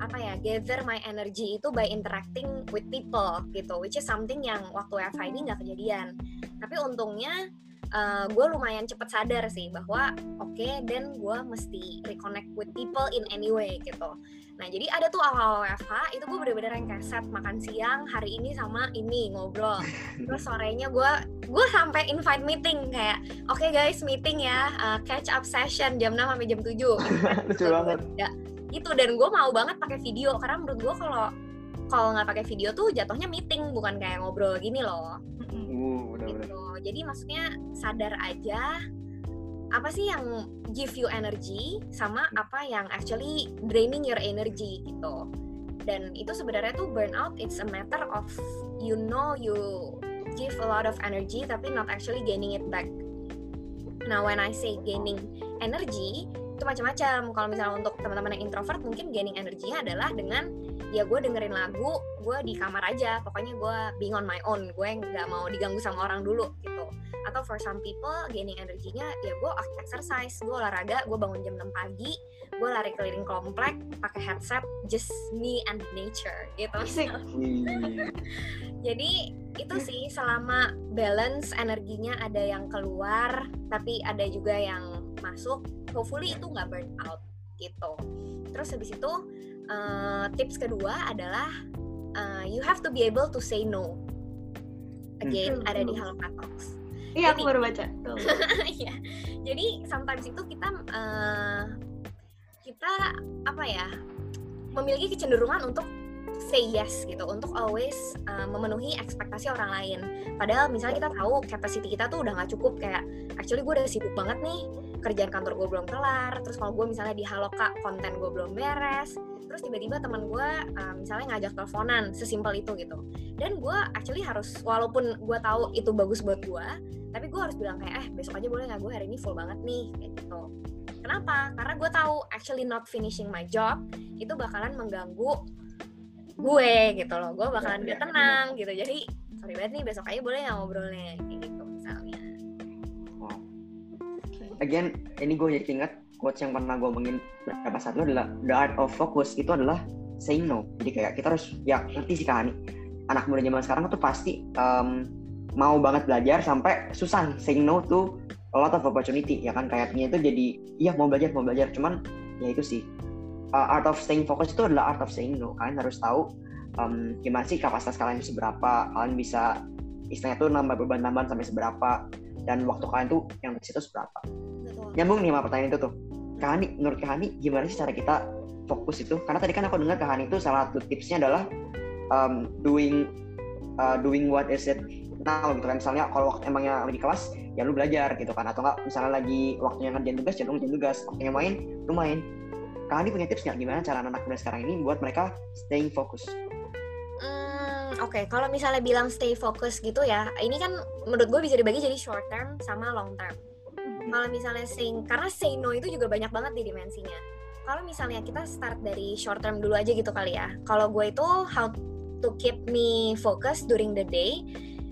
apa ya gather my energy itu by interacting with people gitu, which is something yang waktu WFH ini nggak kejadian. Tapi untungnya eh, gue lumayan cepet sadar sih bahwa oke, dan gue mesti reconnect with people in any way gitu. Nah jadi ada tuh awal WFH itu gue bener-bener yang kayak set makan siang hari ini sama ini ngobrol. Terus sorenya gue gue sampai invite meeting kayak oke guys meeting ya uh, catch up session jam 6 sampai jam 7 Lucu banget. Ya, itu dan gue mau banget pakai video karena menurut gue kalau kalau nggak pakai video tuh jatuhnya meeting bukan kayak ngobrol gini loh Uh, udah udah. gitu. Jadi maksudnya sadar aja apa sih yang give you energy sama apa yang actually draining your energy gitu. Dan itu sebenarnya tuh burnout it's a matter of you know you give a lot of energy tapi not actually gaining it back. Nah, when I say gaining energy itu macam-macam. Kalau misalnya untuk teman-teman yang introvert mungkin gaining energinya adalah dengan ya gue dengerin lagu, gue di kamar aja. Pokoknya gue being on my own, gue nggak mau diganggu sama orang dulu gitu. Atau for some people gaining energinya ya gue exercise, gue olahraga, gue bangun jam 6 pagi, gue lari keliling komplek pakai headset, just me and nature gitu. Wih. Jadi itu sih selama balance energinya ada yang keluar tapi ada juga yang masuk, hopefully itu nggak burn out gitu. Terus habis itu eh, tips kedua adalah eh, you have to be able to say no. again Hmm. ada di Haloka Talks. Iya, aku baru baca. Iya. Jadi sometimes itu kita eh, kita apa ya memiliki kecenderungan untuk say yes gitu, untuk always eh, memenuhi ekspektasi orang lain. Padahal misalnya kita tahu capacity kita tuh udah nggak cukup kayak actually gue udah sibuk banget nih kerjaan kantor gue belum kelar. Terus kalau gue misalnya di Haloka konten gue belum beres. Terus tiba-tiba teman gue eh, misalnya ngajak teleponan sesimpel itu gitu. Dan gue actually harus walaupun gue tahu itu bagus buat gue, tapi gue harus bilang kayak eh besok aja boleh nggak gue hari ini full banget nih kayak gitu kenapa karena gue tahu actually not finishing my job itu bakalan mengganggu gue gitu loh. Gue bakalan Iya, gak iya, tenang gitu. Jadi sorry banget nih besok aja boleh nggak ngobrolnya kayak gitu misalnya. Wow. Again, ini gue jadi ingat quotes yang pernah gue omongin beberapa saat itu adalah the art of focus itu adalah saying no. Jadi kayak kita harus ya ngerti sih kan anak muda zaman sekarang tuh pasti um, mau banget belajar sampai susah saying no to a lot of opportunity ya kan? Kayaknya itu jadi iya mau belajar mau belajar. Cuman ya itu sih uh, art of staying focus itu adalah art of saying no. Kalian harus tahu um, gimana sih kapasitas kalian seberapa. Kalian bisa istilahnya tuh nambah beban tambahan sampai seberapa. Dan waktu kalian tuh yang di situ seberapa. Betul. Nyambung nih sama pertanyaan itu tuh. Kak Hani, menurut Kak Hani gimana sih cara kita fokus itu? Karena tadi kan aku dengar Kak Hani itu salah satu tipsnya adalah um, doing uh, doing what is it now gitu kan. Misalnya kalau waktu emangnya lagi kelas ya lu belajar gitu kan. Atau enggak misalnya lagi waktunya ngerjain tugas ya lu ngerjain tugas. Waktunya main lu main Kak Hani punya tips nggak gimana cara anak muda sekarang ini buat mereka staying fokus Hmm, Oke, kalau misalnya bilang stay focus gitu ya, ini kan menurut gue bisa dibagi jadi short term sama long term. Kalau misalnya saying, karena say no itu juga banyak banget di dimensinya. Kalau misalnya kita start dari short term dulu aja gitu kali ya. Kalau gue itu how to keep me focus during the day,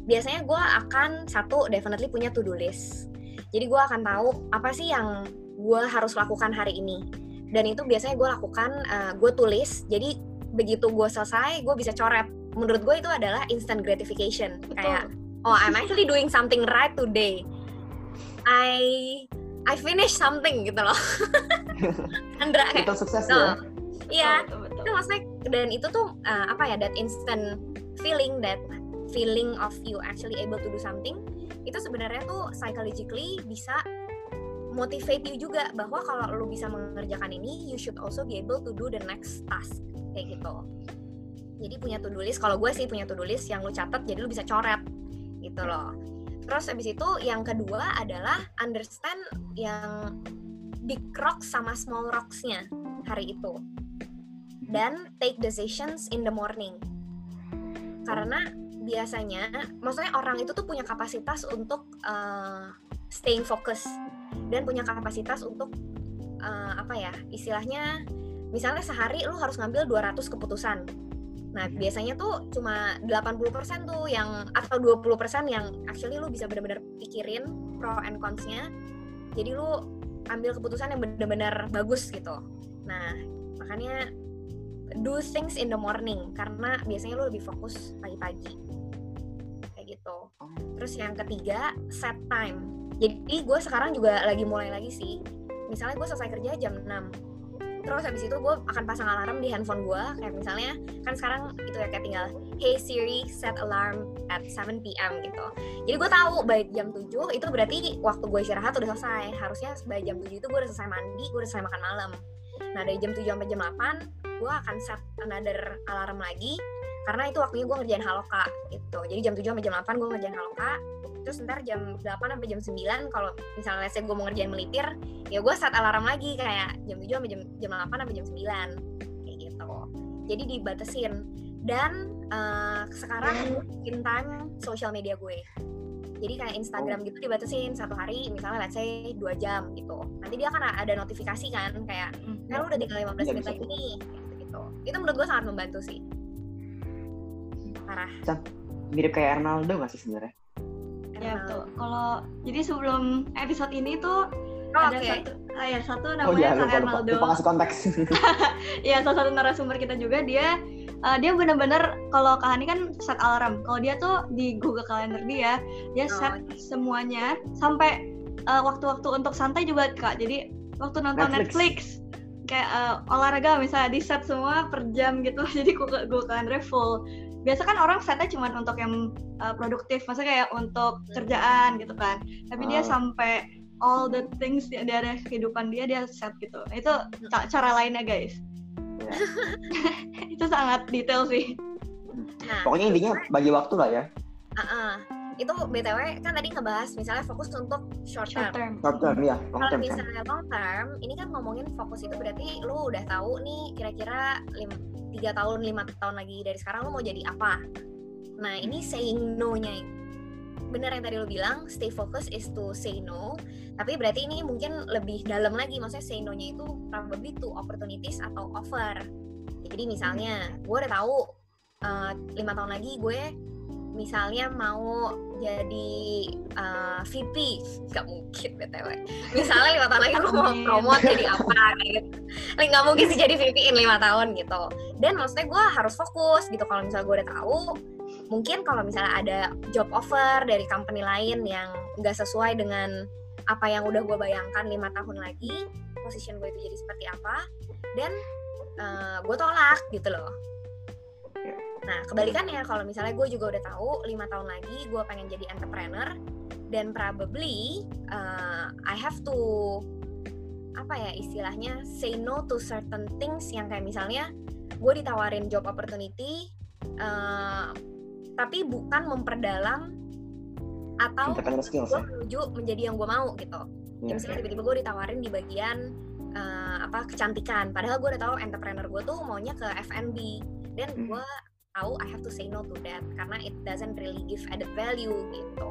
biasanya gue akan satu definitely punya to do list. Jadi gue akan tahu apa sih yang gue harus lakukan hari ini. Dan itu biasanya gue lakukan, uh, gue tulis. Jadi begitu gue selesai, gue bisa coret. Menurut gue itu adalah instant gratification. Kayak oh I'm actually doing something right today. I I finish something gitu loh. Andra kayak itu sukses no. ya Iya, Betul, betul, itu maksudnya dan itu tuh uh, apa ya that instant feeling that feeling of you actually able to do something itu sebenarnya tuh psychologically bisa motivate you juga bahwa kalau lu bisa mengerjakan ini you should also be able to do the next task kayak gitu. Jadi punya to do list kalau gue sih punya to do list yang lu catat jadi lu bisa coret gitu loh. Terus habis itu yang kedua adalah understand yang big rocks sama small rocks-nya hari itu. Dan take decisions in the morning. Karena biasanya, maksudnya orang itu tuh punya kapasitas untuk uh, staying focus dan punya kapasitas untuk uh, apa ya, istilahnya misalnya sehari lu harus ngambil 200 keputusan. Nah, biasanya tuh cuma 80% tuh yang atau 20% yang actually lu bisa benar-benar pikirin pro and cons-nya. Jadi lu ambil keputusan yang benar-benar bagus gitu. Nah, makanya do things in the morning karena biasanya lo lebih fokus pagi-pagi kayak gitu terus yang ketiga set time jadi gue sekarang juga lagi mulai lagi sih. Misalnya gue selesai kerja jam 6 terus habis itu gue akan pasang alarm di handphone gue kayak misalnya kan sekarang itu ya kayak tinggal hey Siri set alarm at 7 p.m. gitu. Jadi gue tahu by jam 7 itu berarti waktu gue istirahat udah selesai. Harusnya by jam 7 itu gue udah selesai mandi gue udah selesai makan malam. Nah dari jam 7 sampai jam 8 gue akan set another alarm lagi karena itu waktunya gue ngerjain haloka gitu. Jadi jam 7 sampai jam 8 gue ngerjain haloka. Terus ntar jam 8 sampai jam 9 kalau misalnya let's say gue mau ngerjain melipir ya gue set alarm lagi kayak jam 7 sampai jam, jam 8 sampai jam 9 kayak gitu. Jadi dibatasin. Dan uh, sekarang in time social media gue. Jadi kayak Instagram gitu dibatasin satu hari misalnya let's say 2 jam gitu. Nanti dia kan ada notifikasi kan kayak Hmm. lu udah tinggal 15 Iya, menit lagi nih gitu, gitu. Itu menurut gue sangat membantu sih parah mirip kayak Ronaldo nggak sih sebenarnya Ya betul. Kalau jadi sebelum episode ini tuh Oh, ada oke. satu, ah ya satu oh namanya iya Kak lupa lupa, Arnaldo. lupa kasih konteks Iya salah satu narasumber kita juga dia eh, dia bener-bener kalau Kak Hani kan set alarm. Kalau dia tuh di Google Calendar dia dia Oh, set semuanya sampai eh, waktu-waktu untuk santai juga Kak. Jadi waktu nonton Netflix. Netflix, kayak eh, olahraga misalnya di set semua per jam gitu. Jadi Google, Google Calendar full. Biasa kan orang setnya cuma untuk yang uh, produktif maksudnya kayak untuk kerjaan gitu kan tapi dia Ah. sampai all the things di dari kehidupan dia dia set gitu itu ca- cara lainnya guys Ya. itu sangat detail sih Nah, Pokoknya intinya bagi waktu lah ya. uh-uh. Itu btw kan tadi ngebahas misalnya fokus untuk short short term. term Short term ya, long Kalau term kan. misalnya long term, ini kan ngomongin fokus itu berarti lu udah tahu nih kira-kira tiga tahun lima tahun lagi dari sekarang lu mau jadi apa. Nah ini saying no-nya bener yang tadi lu bilang stay focus is to say no tapi berarti ini mungkin lebih dalam lagi maksudnya say no-nya itu probably to opportunities atau offer jadi misalnya gue udah tahu eh, lima tahun lagi gue misalnya mau jadi eh, VP nggak mungkin btw misalnya lima tahun lagi gue mau promote jadi apa gitu. Nggak mungkin sih jadi VP in lima tahun gitu. Dan maksudnya gue harus fokus gitu. Kalau misalnya gue udah tahu mungkin kalau misalnya ada job offer dari company lain yang nggak sesuai dengan apa yang udah gue bayangkan lima tahun lagi position gue itu jadi seperti apa dan gue tolak gitu loh. Nah kebalikannya kalau misalnya gue juga udah tahu lima tahun lagi gue pengen jadi entrepreneur dan probably uh, I have to apa ya istilahnya say no to certain things yang kayak misalnya gue ditawarin job opportunity uh, tapi bukan memperdalam atau gue ya. menuju menjadi yang gue mau gitu. Iya, ya, misalnya tiba-tiba gue ditawarin di bagian uh, apa kecantikan. Padahal gue udah tahu entrepreneur gue tuh maunya ke F&B dan Hmm. gue tahu I have to say no to that karena it doesn't really give added value gitu.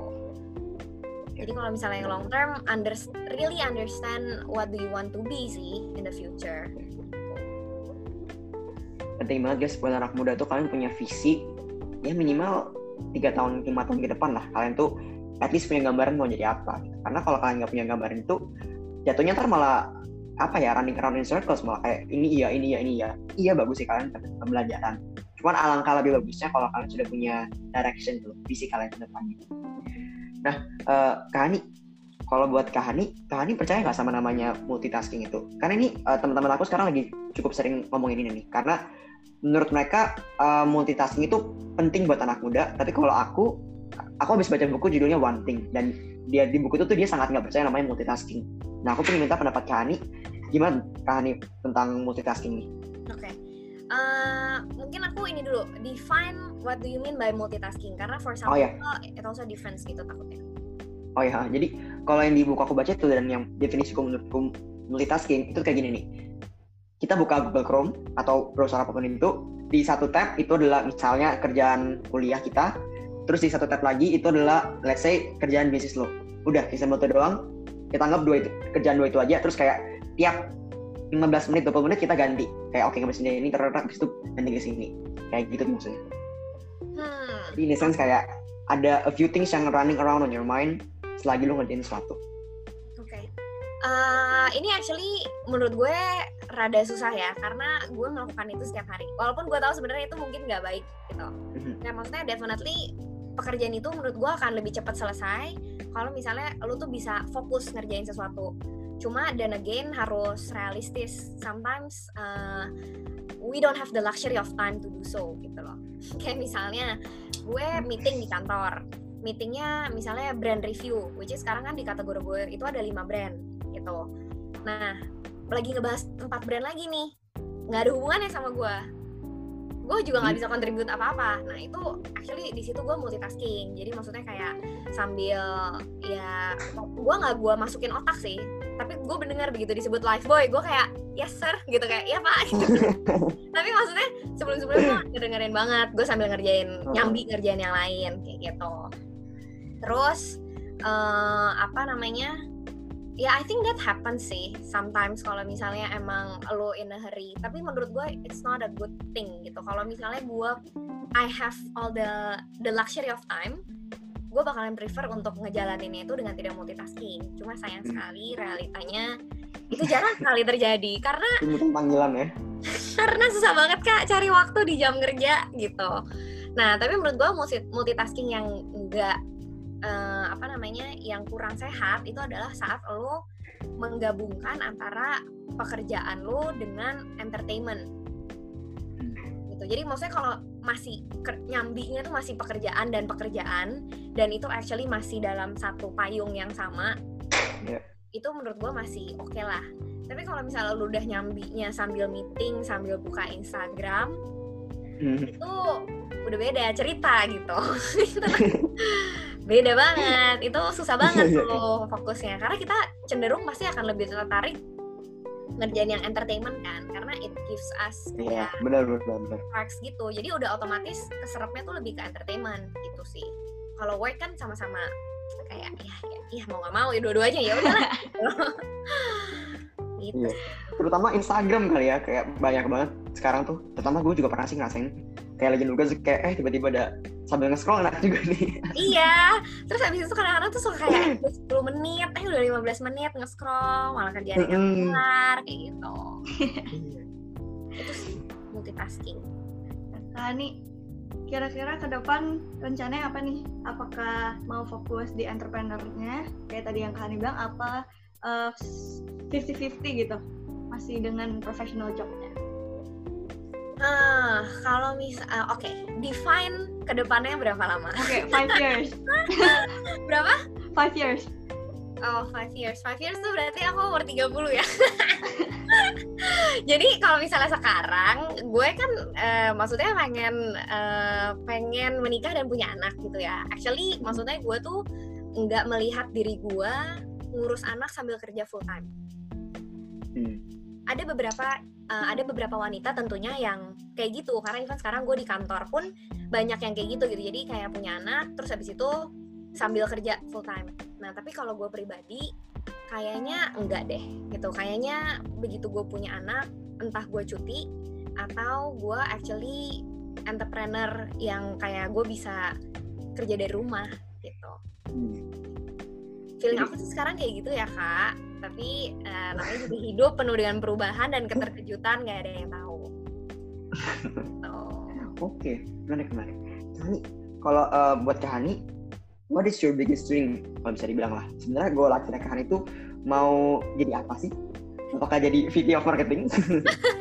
Jadi kalau misalnya yang long term under, really understand what do you want to be sih in the future. Penting banget guys buat anak muda tuh kalian punya visi ya minimal tiga tahun lima tahun ke depan lah kalian tuh at least punya gambaran mau jadi apa. Karena kalau kalian nggak punya gambaran itu jatuhnya ntar malah apa ya running around in circles malah. Kayak ini iya ini iya ini iya. Iya bagus sih kalian pembelajaran. Cuman alangkah lebih bagusnya kalau kalian sudah punya direction tuh visi kalian ke depannya. Nah eh Kahani kalau buat Kahani Kahani percaya nggak sama namanya multitasking itu? Karena ini eh, teman-teman aku sekarang lagi cukup sering ngomongin ini nih. Karena menurut mereka eh, multitasking itu penting buat anak muda. Tapi kalau aku aku habis baca buku judulnya One Thing. Dan dia di buku itu tuh dia sangat nggak percaya namanya multitasking nah aku pengen minta pendapat Kahani gimana Kahani tentang multitasking nih Oke. Eh, mungkin aku ini dulu define what do you mean by multitasking karena for some Oh, ya. people it also difference gitu takutnya. Oh ya, jadi kalau yang di buku aku baca itu dan yang definisiku menurutku multitasking itu kayak gini nih. Kita buka Google Chrome atau browser apa pun itu, di satu tab itu adalah misalnya kerjaan kuliah kita, terus di satu tab lagi itu adalah let's say kerjaan bisnis lo. Udah, sistem itu doang. Kita anggap dua itu kerjaan dua itu aja, terus kayak tiap 15 menit 20 menit kita ganti. Kayak oke ngebahas ini terus habis itu ganti ke sini. Kayak gitu maksudnya. Hmm. Jadi in a sense kayak ada a few things yang running around on your mind selagi lu ngerjain sesuatu. Oke. Eh, ini actually menurut gue rada susah ya karena gue melakukan itu setiap hari. Walaupun gue tahu sebenarnya itu mungkin nggak baik gitu. Mhm. Ya maksudnya definitely pekerjaan itu menurut gue akan lebih cepat selesai kalau misalnya lu tuh bisa fokus ngerjain sesuatu. Cuma dan again harus realistis. Sometimes uh, we don't have the luxury of time to do so gitu loh. Kayak misalnya gue meeting di kantor. Meetingnya misalnya brand review, which is sekarang kan di kategori gue itu ada lima brand gitu. Nah, lagi ngebahas empat brand lagi nih, nggak ada hubungannya sama gue. Gue juga nggak Hmm. bisa contribute apa-apa. Nah itu actually di situ gue multitasking. Jadi maksudnya kayak sambil ya gue nggak gue masukin otak sih, tapi gue mendengar begitu disebut live boy, gue kayak yes sir gitu kayak iya pak. tapi maksudnya sebelum sebelumnya ngedengerin banget, gue sambil ngerjain Hmm. nyambi ngerjain yang lain kayak gitu. Terus eh, apa namanya? Ya, I think that happens sih sometimes kalau misalnya emang lo in a hurry. Tapi menurut gue it's not a good thing gitu. Kalau misalnya gue I have all the the luxury of time, gue bakalan prefer untuk ngejalaninnya itu dengan tidak multitasking. Cuma sayang Hmm. sekali realitanya itu jarang sekali terjadi karena mungkin panggilan ya. karena susah banget kak cari waktu di jam kerja gitu. Nah tapi menurut gue multi- multitasking yang enggak eh, apa namanya yang kurang sehat itu adalah saat lo menggabungkan antara pekerjaan lo dengan entertainment gitu. jadi maksudnya kalau masih nyambinya tuh masih pekerjaan dan pekerjaan dan itu actually masih dalam satu payung yang sama yeah. itu menurut gue masih oke okay lah tapi kalau misalnya lu udah nyambinya sambil meeting sambil buka Instagram hmm. itu udah beda cerita gitu. Beda banget. Itu susah banget iya, iya. tuh fokusnya. Karena kita cenderung pasti akan lebih tertarik ngerjain yang entertainment kan. Karena it gives us kayak yeah, benar benar. benar gitu. Jadi udah otomatis keserapnya tuh lebih ke entertainment gitu sih. Kalau work kan sama-sama kayak ya ya, ya mau nggak mau ya dua-duanya ya udah gitu. Iya. Terutama Instagram kali ya, kayak banyak banget sekarang tuh. Terutama gue juga pernah sih ngerasain kayak Legend juga kayak eh tiba-tiba ada sambil nge-scroll enak juga nih. Iya. Terus habis itu kadang-kadang tuh suka kayak 10 menit, eh udah 15 menit nge-scroll, malah kerjaan yang kelar kayak gitu. itu sih multitasking. Nah, nih kira-kira ke depan rencananya apa nih? Apakah mau fokus di entrepreneurnya kayak tadi yang Kak bilang apa uh, 50-50 gitu masih dengan professional jobnya uh, kalau misal uh, oke okay. define ke depannya berapa lama oke okay, five years berapa five years Oh, five years. Five years tuh berarti aku umur 30 ya. Jadi kalau misalnya sekarang, gue kan uh, maksudnya pengen uh, pengen menikah dan punya anak gitu ya. Actually, maksudnya gue tuh nggak melihat diri gue ngurus anak sambil kerja full time. Hmm. Ada beberapa uh, ada beberapa wanita tentunya yang kayak gitu karena kan sekarang gue di kantor pun banyak yang kayak gitu gitu jadi kayak punya anak terus habis itu sambil kerja full time. Nah tapi kalau gue pribadi kayaknya enggak deh gitu kayaknya begitu gue punya anak entah gue cuti atau gue actually entrepreneur yang kayak gue bisa kerja dari rumah gitu. Hmm feeling aku sih sekarang kayak gitu ya kak. Tapi uh, namanya juga hidup penuh dengan perubahan dan keterkejutan gak ada yang tahu. Oh. oke okay. menarik menarik. Hani kalau uh, buat Kak Hani what is your biggest dream? Kalau bisa dibilang lah. Sebenarnya gue laki Kak Hani itu mau jadi apa sih? Apakah jadi VP of marketing?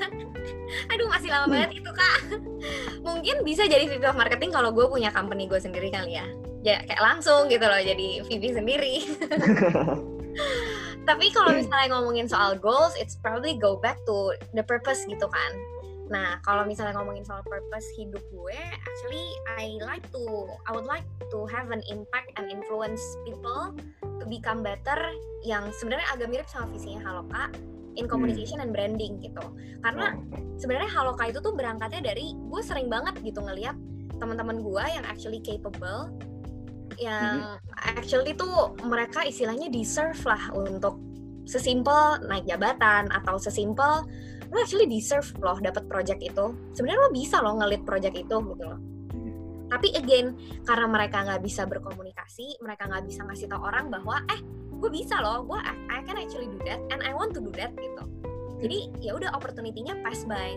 Aduh masih lama banget itu kak. Mungkin bisa jadi VP of marketing kalau gue punya company gue sendiri kali ya ya kayak langsung gitu loh jadi VP sendiri. Tapi kalau misalnya ngomongin soal goals, it's probably go back to the purpose gitu kan. Nah, kalau misalnya ngomongin soal purpose hidup gue, actually I like to I would like to have an impact and influence people to become better yang sebenarnya agak mirip sama visinya Haloka in communication hmm. and branding gitu. Karena oh. sebenarnya Haloka itu tuh berangkatnya dari gue sering banget gitu ngeliat teman-teman gue yang actually capable yang actually tuh mereka istilahnya deserve lah untuk sesimpel naik jabatan atau sesimpel lo actually deserve loh dapat project itu. Sebenarnya lo bisa loh ngelit project itu gitu loh. Tapi again karena mereka nggak bisa berkomunikasi mereka nggak bisa ngasih tau orang bahwa eh gue bisa loh gue I can actually do that and I want to do that gitu. Jadi ya udah opportunity-nya pass by.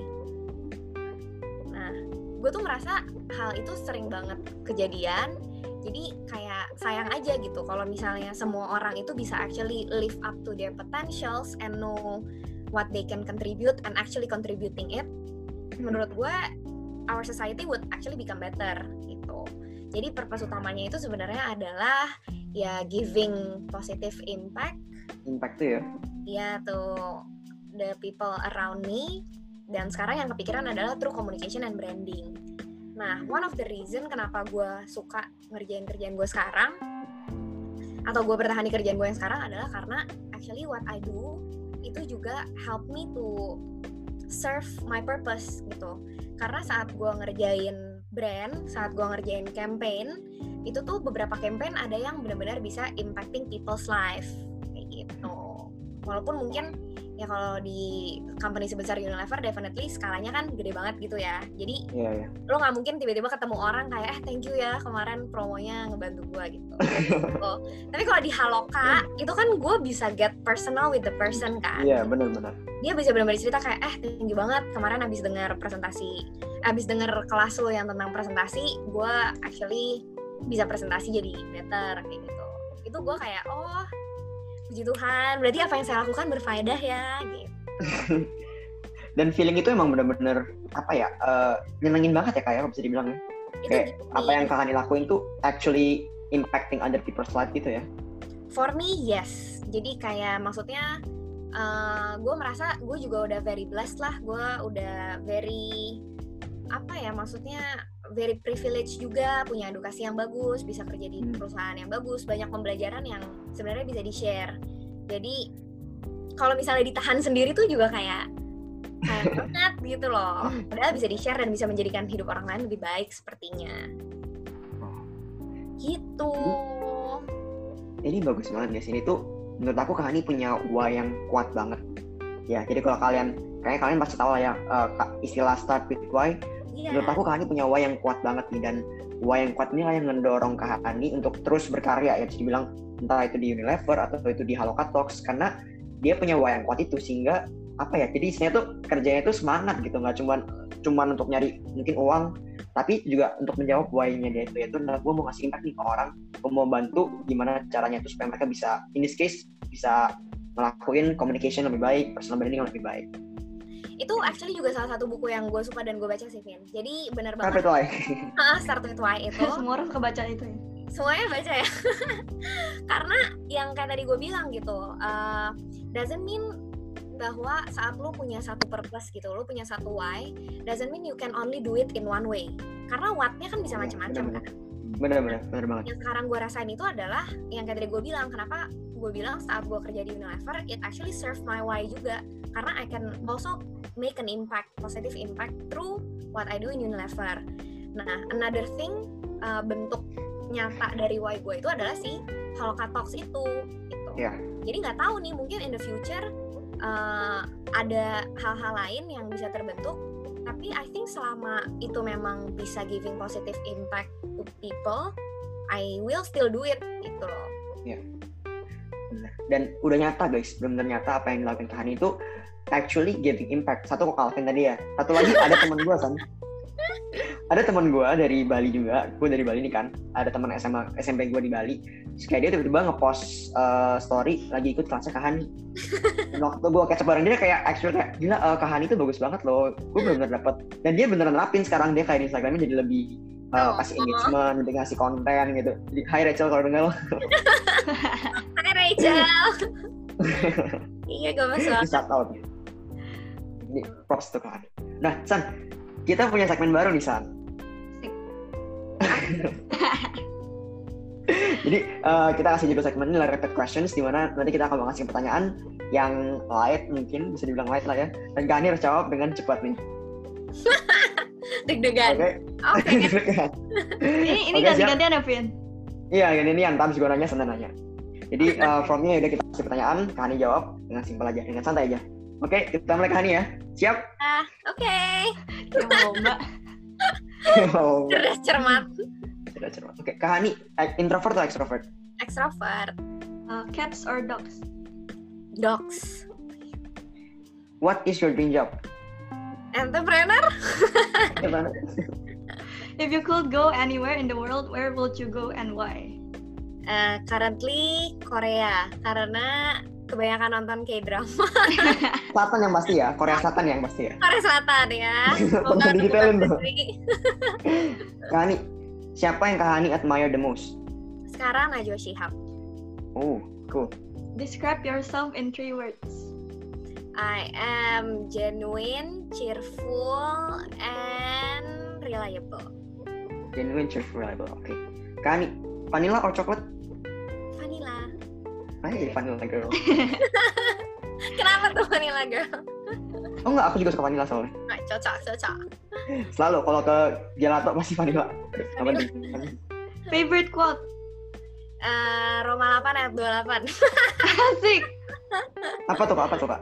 Nah gue tuh merasa hal itu sering banget kejadian jadi kayak sayang aja gitu kalau misalnya semua orang itu bisa actually live up to their potentials and know what they can contribute and actually contributing it. Menurut gue our society would actually become better gitu. Jadi purpose utamanya itu sebenarnya adalah ya giving positive impact. Impact tuh ya? Ya tuh the people around me. Dan sekarang yang kepikiran adalah true communication and branding Nah, one of the reason kenapa gue suka ngerjain kerjaan gue sekarang atau gue bertahan di kerjaan gue yang sekarang adalah karena actually what I do itu juga help me to serve my purpose gitu. Karena saat gue ngerjain brand, saat gue ngerjain campaign, itu tuh beberapa campaign ada yang benar-benar bisa impacting people's life kayak gitu. Walaupun mungkin ya kalau di company sebesar Unilever definitely skalanya kan gede banget gitu ya jadi yeah, yeah. lo nggak mungkin tiba-tiba ketemu orang kayak eh thank you ya kemarin promonya ngebantu gue gitu oh. tapi kalau di Haloka hmm. itu kan gue bisa get personal with the person kan iya yeah, benar-benar dia bisa benar-benar cerita kayak eh thank you banget kemarin abis dengar presentasi abis dengar kelas lo yang tentang presentasi gue actually bisa presentasi jadi better kayak gitu itu gue kayak oh puji Tuhan berarti apa yang saya lakukan berfaedah ya gitu dan feeling itu emang bener-bener apa ya uh, nyenengin banget ya kayak bisa dibilang ya. Kayak gini. apa yang kakak lakuin tuh actually impacting other people's life gitu ya For me, yes. Jadi kayak maksudnya gue merasa gue juga udah very blessed lah. Gue udah very apa ya maksudnya very privileged juga punya edukasi yang bagus, bisa kerja di Hmm. perusahaan yang bagus, banyak pembelajaran yang sebenarnya bisa di share. Jadi kalau misalnya ditahan sendiri tuh juga kayak kayak banget gitu loh. Padahal bisa di share dan bisa menjadikan hidup orang lain lebih baik sepertinya. Gitu. ini bagus banget guys ini tuh menurut aku Kak Hani punya why yang kuat banget ya jadi kalau kalian kayaknya kalian pasti tahu lah ya uh, istilah start with why Iya. menurut aku Kak Hani punya why yang kuat banget nih dan why yang kuat ini yang mendorong Kak Hani untuk terus berkarya ya. Bisa dibilang entah itu di Unilever atau itu di Halokat Talks karena dia punya why yang kuat itu sehingga apa ya jadi istilahnya tuh kerjanya tuh semangat gitu. Nggak cuman cuman untuk nyari mungkin uang tapi juga untuk menjawab why-nya dia itu yaitu adalah gue mau ngasih impact nih ke orang gue mau bantu gimana caranya tuh supaya mereka bisa in this case bisa ngelakuin communication lebih baik personal branding yang lebih baik itu actually juga salah satu buku yang gue suka dan gue baca sih Vin. Jadi Tapi banget. Tuh Ah, Start with Why itu. Semua orang suka baca itu ya. semuanya baca ya. Karena yang kayak tadi gue bilang gitu uh, doesn't mean bahwa saat lu punya satu purpose gitu lu punya satu why doesn't mean you can only do it in one way. Karena what-nya kan bisa Iya, macam-macam benar-benar. kan. Bener-bener bener banget. Yang sekarang gue rasain itu adalah yang kayak tadi gue bilang kenapa gue bilang saat gue kerja di Unilever it actually serve my why juga. Karena I can also make an impact positive impact through what I do in Unilever. Nah another thing uh, bentuk nyata dari why gue itu adalah si Holocat Talks itu gitu. Iya. jadi nggak tahu nih mungkin in the future uh, ada hal-hal lain yang bisa terbentuk. Tapi I think selama itu memang bisa giving positive impact to people I will still do it gitu loh Bener. dan udah nyata guys. Benar-benar nyata apa yang dilakukan Kak Hani itu actually giving impact. Satu kok Alvin tadi ya. Satu lagi ada teman gue kan ada teman gue dari Bali juga. Gue dari Bali nih kan. Ada teman SMA SMP gue di Bali. Terus kayak dia tiba-tiba ngepost uh, story lagi ikut kelasnya Kak Hani. Dan waktu gue up bareng dia kayak actually kayak gila uh, Kak Hani itu bagus banget loh. Gue benar-benar dapet. Dan dia beneran nerapin sekarang. Dia kayak di Instagramnya jadi lebih uh, kasih engagement, jadi ngasih konten gitu. Jadi, Hai Rachel kalau denger lo. Hai Rachel iya gue masuk shout out. Ini props tuh kan. Nah, San, kita punya segmen baru nih, San. Jadi eh, kita kasih judul segmen ini rapid questions di mana nanti kita akan ngasih pertanyaan yang light mungkin bisa dibilang light lah ya. Dan Kak Hani harus jawab dengan cepat nih. Deg-degan Oke. oke Ini ini ganti-gantian ya, Vin? Iya, nih Antam juga nanya, Sana nanya. Jadi uh, formnya udah kita kasih pertanyaan, Kak Hani jawab dengan simpel aja, dengan santai aja. Oke, kita mulai Kak Hani ya. Siap? oke Kayak mau mbak. Cerdas cermat Sudah cermat. Oke, Kak Hani, eh, introvert atau extrovert? extrovert Uh, cats or dogs? dogs What is your dream job? Entrepreneur? If you could go anywhere in the world, where would you go and why? Eh, currently Korea karena kebanyakan nonton K-drama Selatan yang pasti ya, Korea Selatan yang pasti ya. Korea Selatan ya. Perlu didetailin tuh. negeri. Kak Hani, siapa yang Kak Hani admire the most? Sekarang Najwa Shihab. Oh, cool. Describe yourself in three words. I am genuine, cheerful, and reliable. Genuine, cheerful, reliable. Oke. Kak Hani, vanilla or chocolate? Vanilla. Jadi vanilla girl. Kenapa tuh vanilla girl? Oh enggak, aku juga suka vanilla soalnya. Nggak cocok, cocok. Selalu kalau ke gelato pasti vanilla. Penting. Favorite quote? Eh, Roma 8 ayat 28. Asik. Apa tuh Kak? Apa tuh Kak?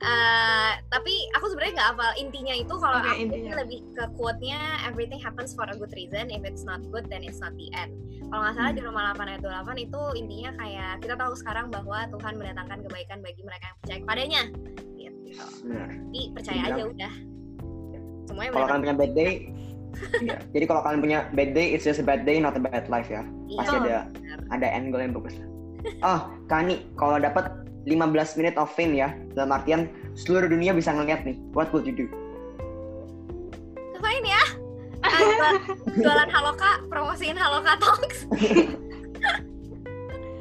Eh, tapi aku sebenarnya nggak hafal intinya itu kalau Oke, aku intinya. lebih ke quote-nya everything happens for a good reason if it's not good then it's not the end kalau nggak salah Hmm. di Roma 8 ayat 28 itu intinya kayak kita tahu sekarang bahwa Tuhan mendatangkan kebaikan bagi mereka yang percaya kepadanya gitu Benar. jadi percaya aja udah semuanya Kalau kalian punya bad day, iya. Jadi kalau kalian punya bad day, it's just a bad day, not a bad life ya. Pasti ada benar. ada end goal yang bagus. Oh, Kani, kalau dapat 15 minute of fame ya. Dalam artian seluruh dunia bisa ngeliat nih. What would you do? Ngapain ya? Ah, jualan, jualan Haloka, promosiin Haloka Talks.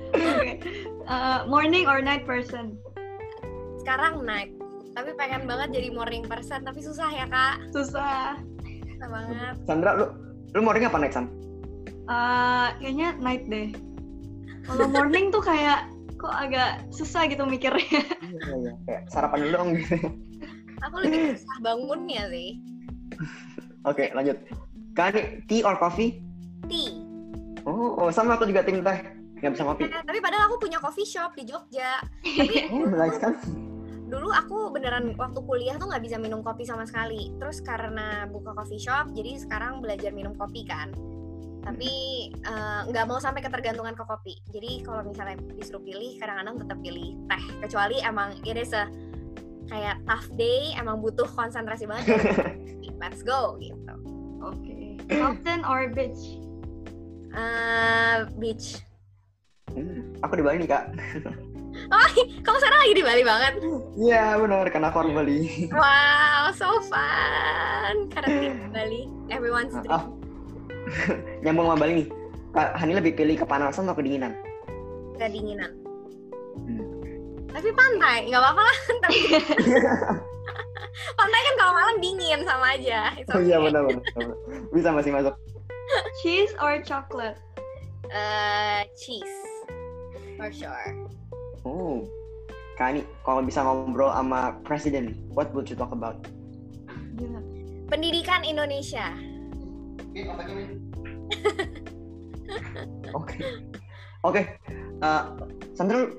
Okay. Uh, morning or night person? Sekarang night. Tapi pengen banget jadi morning person, tapi susah ya kak. Susah. Susah banget. Sandra, lu lu morning apa night, San? Uh, kayaknya night deh. Kalau morning tuh kayak kok agak susah gitu mikirnya. Iya, iya. Kayak sarapan dulu dong gitu. Aku lebih susah bangunnya sih. Oke, lanjut. Kani, tea or coffee? Tea. Oh, oh, sama aku juga tim teh. Nggak bisa ngopi. Eh, tapi padahal aku punya coffee shop di Jogja. Tapi Oh, nice kan? dulu aku beneran waktu kuliah tuh nggak bisa minum kopi sama sekali. Terus karena buka coffee shop, jadi sekarang belajar minum kopi kan. Tapi eh, nggak mau sampai ketergantungan ke kopi. Jadi kalau misalnya disuruh pilih, kadang-kadang tetap pilih teh. Kecuali emang it is a kayak tough day, emang butuh konsentrasi banget. Let's go gitu. Oke. Mountain or beach? Eh, beach. Hmm, aku di Bali nih, Kak. Kamu sekarang lagi di Bali banget. Iya, benar. Karena aku orang Bali. Wow, so fun. Karena di Bali, everyone's dream. Nyambung sama Bali nih. Kak Hani lebih pilih kepanasan atau kedinginan? kedinginan. Hmm. Tapi pantai, nggak apa-apa lah. Tapi pantai kan kalau malam dingin sama aja. It's Oh iya okay. benar benar. benar. Bisa masih masuk. Cheese or chocolate? Eh, cheese, for sure. Oh. Kak Hani, kalau bisa ngobrol sama presiden, what would you talk about? Pendidikan Indonesia. Oke. Oke. Eh, Sandra,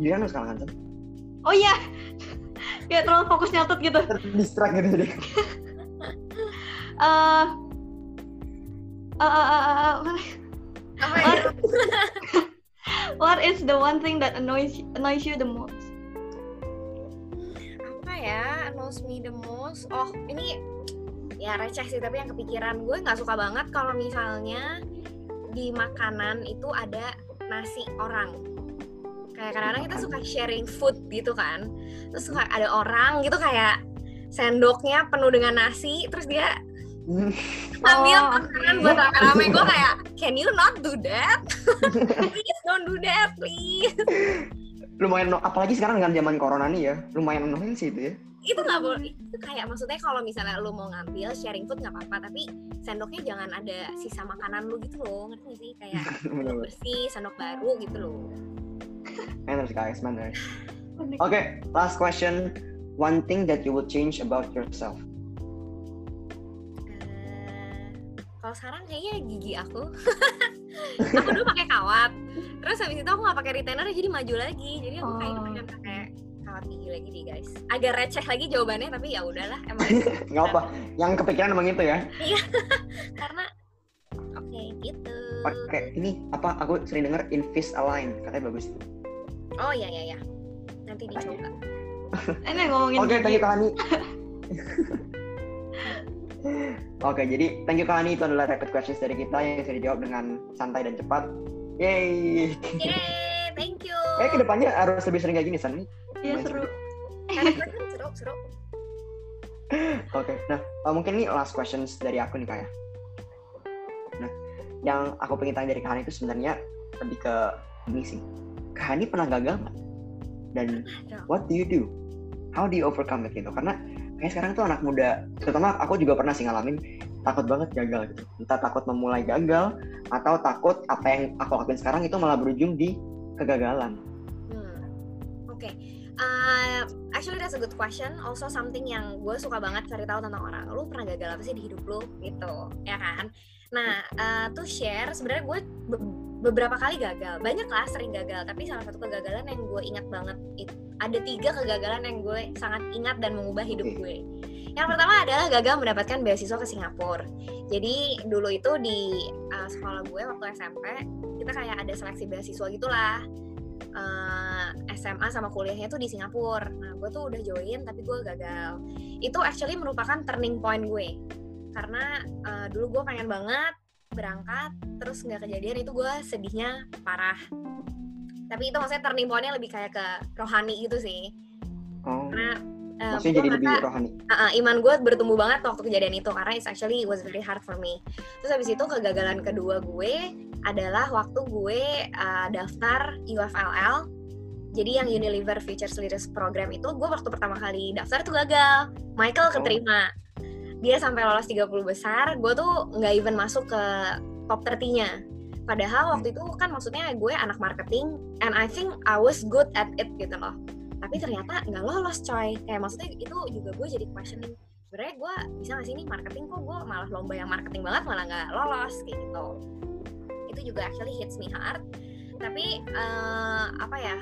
giliran lu sekarang kan? Oh iya. Kayak terlalu fokus nyatet gitu. Terdistract gitu jadi. Eh eh, eh, eh, eh, ya? What is the one thing that annoys annoys you the most? Apa ya? Knows me the most. Oh, ini ya receh sih tapi yang kepikiran. Gue nggak suka banget kalau misalnya di makanan itu ada nasi orang. Kayak kadang-kadang kita suka sharing food gitu kan. Terus suka ada orang gitu kayak sendoknya penuh dengan nasi terus dia ngambil Oh, makanan buat rame-rame. Gue kayak can you not do that? Please don't do that please. Lumayan apalagi sekarang dengan zaman corona nih ya lumayan annoying sih itu ya itu nggak boleh. Itu kayak maksudnya kalau misalnya lu mau ngambil sharing food nggak apa-apa tapi sendoknya jangan ada sisa makanan lu gitu loh ngerti nggak sih? Kayak bersih sendok baru gitu loh. Manners guys manners oke last question. One thing that you would change about yourself? Eh, kalau sekarang kayaknya gigi aku. Aku dulu pakai kawat. Terus habis itu aku nggak pakai retainer jadi maju lagi. Jadi aku Oh. pengen pakai kawat gigi lagi deh guys agak receh lagi jawabannya tapi ya udahlah emang nggak apa yang kepikiran emang itu ya karena oke gitu pakai ini apa aku sering denger Invisalign katanya bagus oh ya ya ya nanti dicoba Ini ngomongin Oke, thank you Hani. Oke, jadi thank you Kak Hani. Itu adalah rapid questions dari kita yang bisa dijawab dengan santai dan cepat. Yeay. Yeay, thank you. Eh, ke depannya harus lebih sering kayak gini, San. Iya seru. Seru, seru. Oke, nah uh, mungkin ini last questions dari aku nih Kak ya. Nah, yang aku pengen tanya dari Kak Hani itu sebenarnya lebih ke ini sih. Kak Hani pernah gagal nggak? Dan what do you do? How do you overcome it gitu? Karena kayak sekarang tuh anak muda, terutama aku juga pernah sih ngalamin takut banget gagal gitu. Entah takut memulai gagal atau takut apa yang aku lakuin sekarang itu malah berujung di kegagalan. Hmm. Oke. Uh, actually that's a good question. Also something yang gue suka banget cari tahu tentang orang. Lu pernah gagal apa sih di hidup lu? Gitu, ya kan? Nah, uh, to share sebenarnya gue be- beberapa kali gagal. Banyak lah sering gagal, tapi salah satu kegagalan yang gue ingat banget itu ada tiga kegagalan yang gue sangat ingat dan mengubah hidup gue. Yang pertama adalah gagal mendapatkan beasiswa ke Singapura. Jadi dulu itu di uh, sekolah gue waktu SMP kita kayak ada seleksi beasiswa gitulah SMA sama kuliahnya tuh di Singapura. Nah, gue tuh udah join tapi gue gagal. Itu actually merupakan turning point gue. Karena eh, dulu gue pengen banget berangkat, terus nggak kejadian itu gue sedihnya parah. tapi itu maksudnya turning point-nya lebih kayak ke rohani gitu sih Oh. karena uh, Maksudnya jadi lebih rohani. uh, uh, iman gue bertumbuh banget waktu kejadian itu karena it's actually was very hard for me. Terus habis itu kegagalan kedua gue adalah waktu gue uh, daftar UFLL. Jadi yang Unilever Futures Leaders Program itu gue waktu pertama kali daftar tuh gagal. Michael keterima. Dia sampai lolos 30 besar, gue tuh nggak even masuk ke top 30-nya. Padahal waktu itu kan maksudnya gue anak marketing and I think I was good at it gitu loh. Tapi ternyata nggak lolos coy. Kayak maksudnya itu juga gue jadi questioning sebenarnya gue bisa nggak sih nih marketing kok gue malah lomba yang marketing banget malah nggak lolos? Kayak gitu. Itu juga actually hits me hard. Tapi eh, apa ya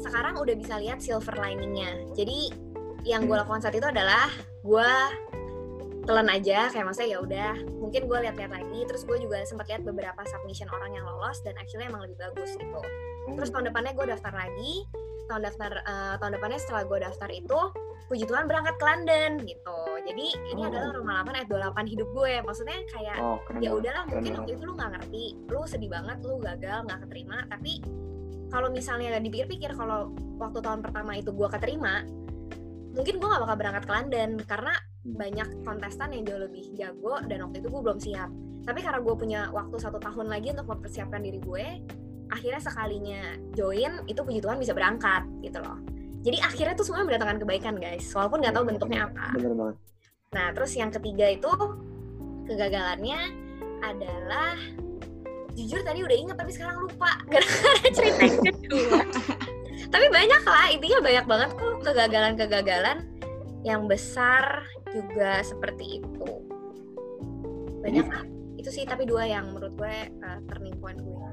sekarang udah bisa lihat silver liningnya. Jadi yang gue lakukan saat itu adalah gue telan aja kayak maksudnya ya udah mungkin gue lihat-lihat lagi terus gue juga sempat lihat beberapa submission orang yang lolos dan actually emang lebih bagus gitu. Terus tahun depannya gue daftar lagi tahun daftar eh, tahun depannya setelah gue daftar itu puji Tuhan berangkat ke London gitu. Jadi ini Oh. adalah Roma 8 ayat 28 hidup gue. Maksudnya kayak Oh, ya udahlah mungkin waktu itu lu nggak ngerti lu sedih banget lu gagal nggak keterima tapi kalau misalnya dipikir-pikir kalau waktu tahun pertama itu gue keterima mungkin gue nggak bakal berangkat ke London karena banyak kontestan yang jauh lebih jago dan waktu itu gue belum siap. Tapi karena gue punya waktu satu tahun lagi untuk mempersiapkan diri gue akhirnya sekalinya join itu puji Tuhan bisa berangkat gitu loh. Jadi akhirnya tuh semua mendatangkan kebaikan guys walaupun nggak tahu bentuknya apa. Bener banget. Nah, terus yang ketiga itu kegagalannya adalah jujur tadi udah inget tapi sekarang lupa gara-gara cerita yang kedua. tapi banyak lah, intinya banyak banget kok kegagalan-kegagalan yang besar juga seperti itu. Banyak lah. Itu sih tapi dua yang menurut gue uh, turning point gue.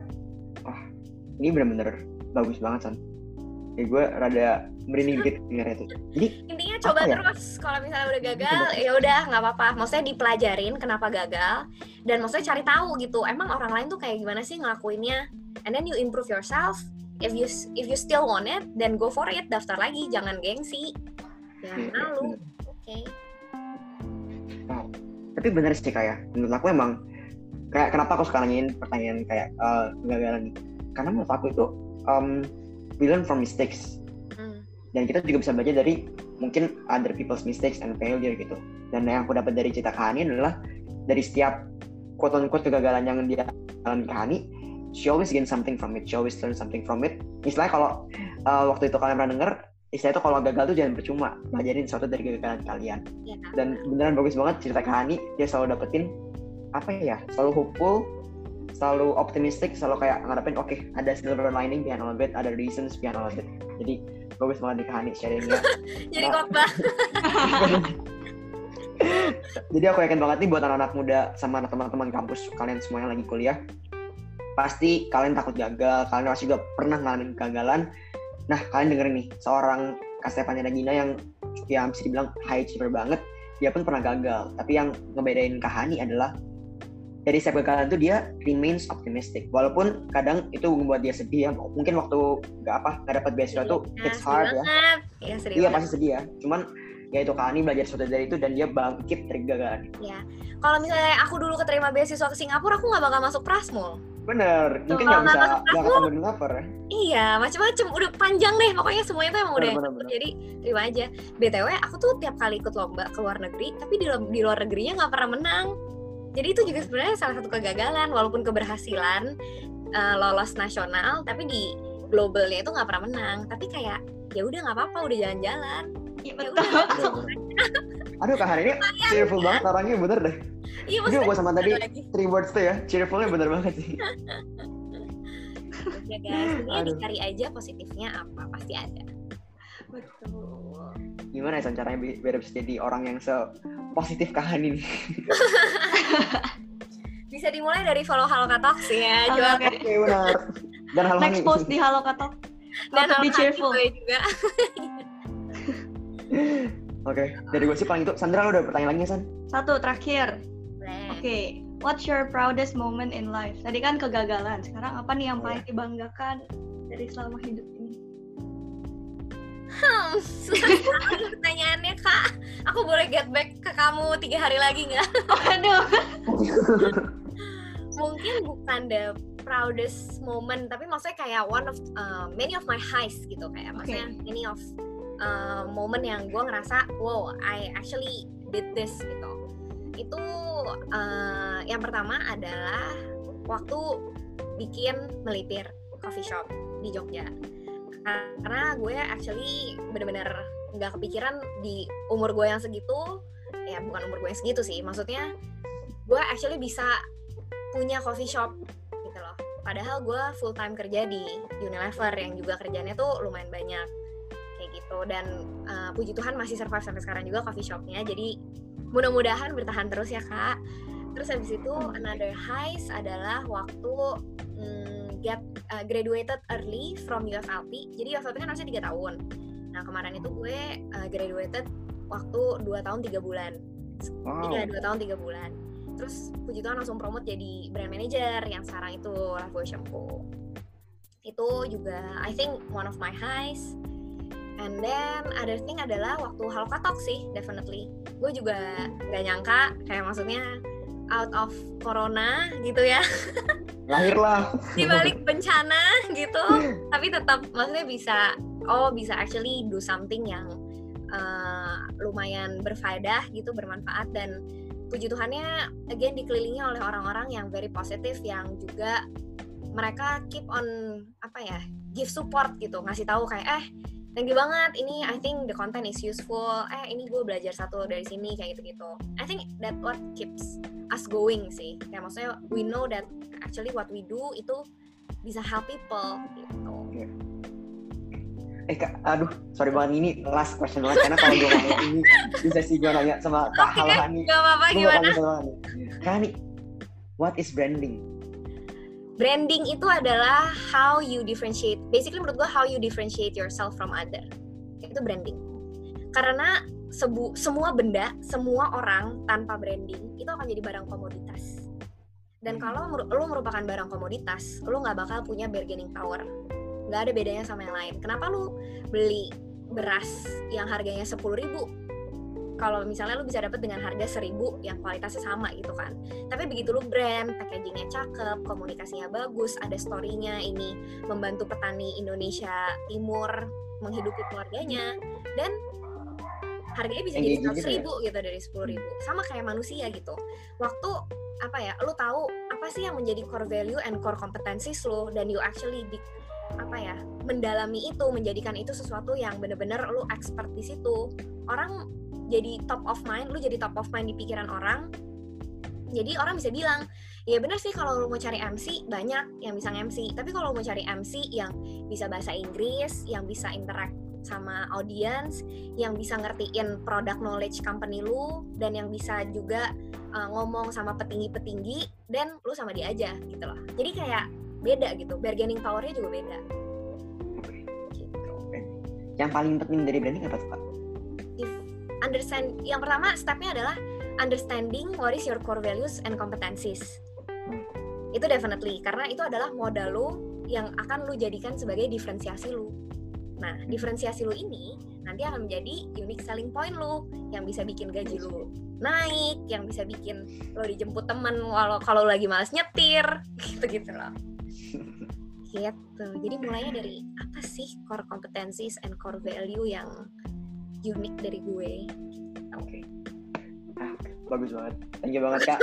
Ini bener-bener bagus banget, San. Kayak gue rada merinding dikit dengarnya tuh. Jadi, Intinya coba ya? terus kalau misalnya udah gagal ya udah nggak apa-apa. Maksudnya dipelajarin kenapa gagal dan maksudnya cari tahu gitu. Emang orang lain tuh kayak gimana sih ngelakuinnya? And then you improve yourself. If you if you still want it, then go for it. Daftar lagi, jangan gengsi. Jangan iya, malu. bener. Oke. tapi bener sih kayak menurut aku emang kayak kenapa aku suka nanyain pertanyaan kayak kegagalan nih karena menurut aku itu um, we learn from mistakes Hmm. dan kita juga bisa belajar dari mungkin other people's mistakes and failure gitu dan yang aku dapat dari cerita Kahani adalah dari setiap quote unquote kegagalan yang dia alami Kahani she always gain something from it she always learn something from it istilahnya kalau uh, waktu itu kalian pernah denger istilahnya itu kalau gagal tuh jangan percuma belajarin sesuatu dari kegagalan kalian Ya. dan beneran bagus banget cerita Kahani dia selalu dapetin apa ya selalu hopeful selalu optimistic selalu kayak ngarepin oke ada silver lining behind all of it ada reasons behind all of it jadi bagus banget di Kahani sharingnya Jadi Nah. khotbah. jadi aku yakin banget nih buat anak-anak muda sama teman-teman kampus kalian semua yang lagi kuliah pasti kalian takut gagal kalian pasti juga pernah ngalamin kegagalan. Nah kalian dengerin nih seorang Kak Stefania Nagina yang ya bisa dibilang high achiever banget dia pun pernah gagal. Tapi yang ngebedain Kahani adalah dari setiap kegagalan itu dia remains optimistic. Walaupun kadang itu membuat dia sedih ya mungkin waktu nggak apa nggak dapat beasiswa tuh Nah, it's sedih hard ya. banget. Iya, iya banget. pasti sedih ya. Cuman ya itu Kahani belajar sesuatu dari itu dan dia bangkit dari kegagalan Kalau misalnya aku dulu keterima beasiswa ke Singapura, aku nggak bakal masuk Prasmul. bener mungkin Kalau nggak bisa nggak ketemu ya Iya, macam-macam. Udah panjang deh. Pokoknya semuanya tuh emang udah Bener, bener. Jadi terima aja. BTW, aku tuh tiap kali ikut lomba ke luar negeri, tapi di, di luar negerinya nggak pernah menang. Jadi itu juga sebenarnya salah satu kegagalan. Walaupun keberhasilan eh, lolos nasional, tapi di globalnya itu nggak pernah menang. Tapi kayak ya udah nggak apa-apa, udah jalan-jalan. Iya Ya betul. udah. aduh Kak Hani ini cheerful banget orangnya bener deh Iya maksudnya. gue sama tadi lagi. three words tuh ya cheerfulnya bener banget sih Ya guys, ini dicari aja positifnya apa, pasti ada. Betul. gimana ya caranya bi- biar bisa jadi orang yang se positif Kak Hani nih Bisa dimulai dari follow Halo Katox ya, Oke, jual oke. oke benar dan hal Next post di Halo Katok. dan Halo cheerful. Hati gue juga. oke dari gue sih paling itu Sandra lo udah pertanyaan lagi ya, San Satu terakhir. Oke, what's your proudest moment in life? Tadi kan kegagalan. Sekarang apa nih yang Oh, paling dibanggakan dari selama hidup ini? Hmm, pertanyaannya kak. Aku boleh get back ke kamu tiga hari lagi nggak? Aduh. Mungkin bukan the proudest moment tapi maksudnya kayak one of uh, many of my highs gitu kayak maksudnya many of uh, moment yang gue ngerasa wow I actually did this gitu. Itu uh, yang pertama adalah waktu bikin melipir coffee shop di Jogja. Karena gue actually bener-bener nggak kepikiran di umur gue yang segitu ya bukan umur gue yang segitu sih maksudnya gue actually bisa punya coffee shop gitu loh. Padahal gue full time kerja di Unilever yang juga kerjanya tuh lumayan banyak gitu. Dan uh, puji Tuhan masih survive sampai sekarang juga coffee shopnya. Jadi mudah-mudahan bertahan terus ya kak. Terus habis itu another highs adalah waktu mm, get uh, graduated early from UFLP jadi UFLP kan harusnya tiga tahun. Nah kemarin itu gue uh, graduated waktu dua tahun tiga bulan. Wow. iya dua tahun tiga bulan. Terus puji Tuhan langsung promote jadi brand manager yang sekarang itu Lifebuoy Shampoo itu juga I think one of my highs and then other thing adalah waktu Halokatalk sih definitely. Gue juga nggak nyangka kayak maksudnya out of corona gitu ya. Lahirlah. Di balik bencana gitu. Tapi tetap maksudnya bisa oh bisa actually do something yang uh, lumayan berfaedah gitu bermanfaat. Dan puji Tuhannya again dikelilingi oleh orang-orang yang very positif yang juga mereka keep on apa ya give support gitu. Ngasih tahu kayak eh thank you banget. Ini I think the content is useful. Eh ini gue belajar satu dari sini kayak gitu gitu I think that what keeps us going sih. Kayak maksudnya we know that actually what we do itu bisa help people gitu. Eh kak aduh sorry banget. Ini last question banget karena kalau gue nanya ini bisa sih gue nanya sama kak okay, Halahani gak apa-apa gimana? kak Hani what is branding branding itu adalah how you differentiate. Basically menurut gue how you differentiate yourself from other. Itu branding. Karena sebu semua benda semua orang tanpa branding itu akan jadi barang komoditas. Dan hmm. kalau lo merupakan barang komoditas lo nggak bakal punya bargaining power. Nggak ada bedanya sama yang lain. Kenapa lo beli beras yang harganya sepuluh ribu kalau misalnya lu bisa dapat dengan harga seribu yang kualitasnya sama gitu kan. Tapi begitu lu brand packagingnya cakep komunikasinya bagus ada storynya ini membantu petani Indonesia Timur menghidupi keluarganya dan harganya bisa jadi seratus ya? ribu gitu dari sepuluh ribu. Sama kayak manusia gitu. Waktu apa ya lu tahu apa sih yang menjadi core value and core competencies lo dan you actually di, apa ya mendalami itu menjadikan itu sesuatu yang bener-bener lu expert di situ orang jadi top of mind lu jadi top of mind di pikiran orang jadi orang bisa bilang ya bener sih kalau lu mau cari MC banyak yang bisa MC tapi kalau mau cari MC yang bisa bahasa Inggris yang bisa interact sama audience yang bisa ngertiin product knowledge company lu dan yang bisa juga uh, ngomong sama petinggi-petinggi dan lu sama dia aja gitu loh. Jadi kayak beda gitu bargaining powernya juga beda. Yang paling penting dari branding apa tuh pak? Understand yang pertama stepnya adalah understanding what is your core values and competencies. Itu definitely karena itu adalah modal lu yang akan lu jadikan sebagai diferensiasi lu. Nah diferensiasi lu ini nanti akan menjadi unique selling point lu yang bisa bikin gaji lu naik yang bisa bikin lo dijemput temen walau kalau lagi malas nyetir gitu gitu loh. Gitu. Jadi mulainya dari apa sih core competencies and core value yang unik dari gue oke okay. ah, bagus banget thank you banget kak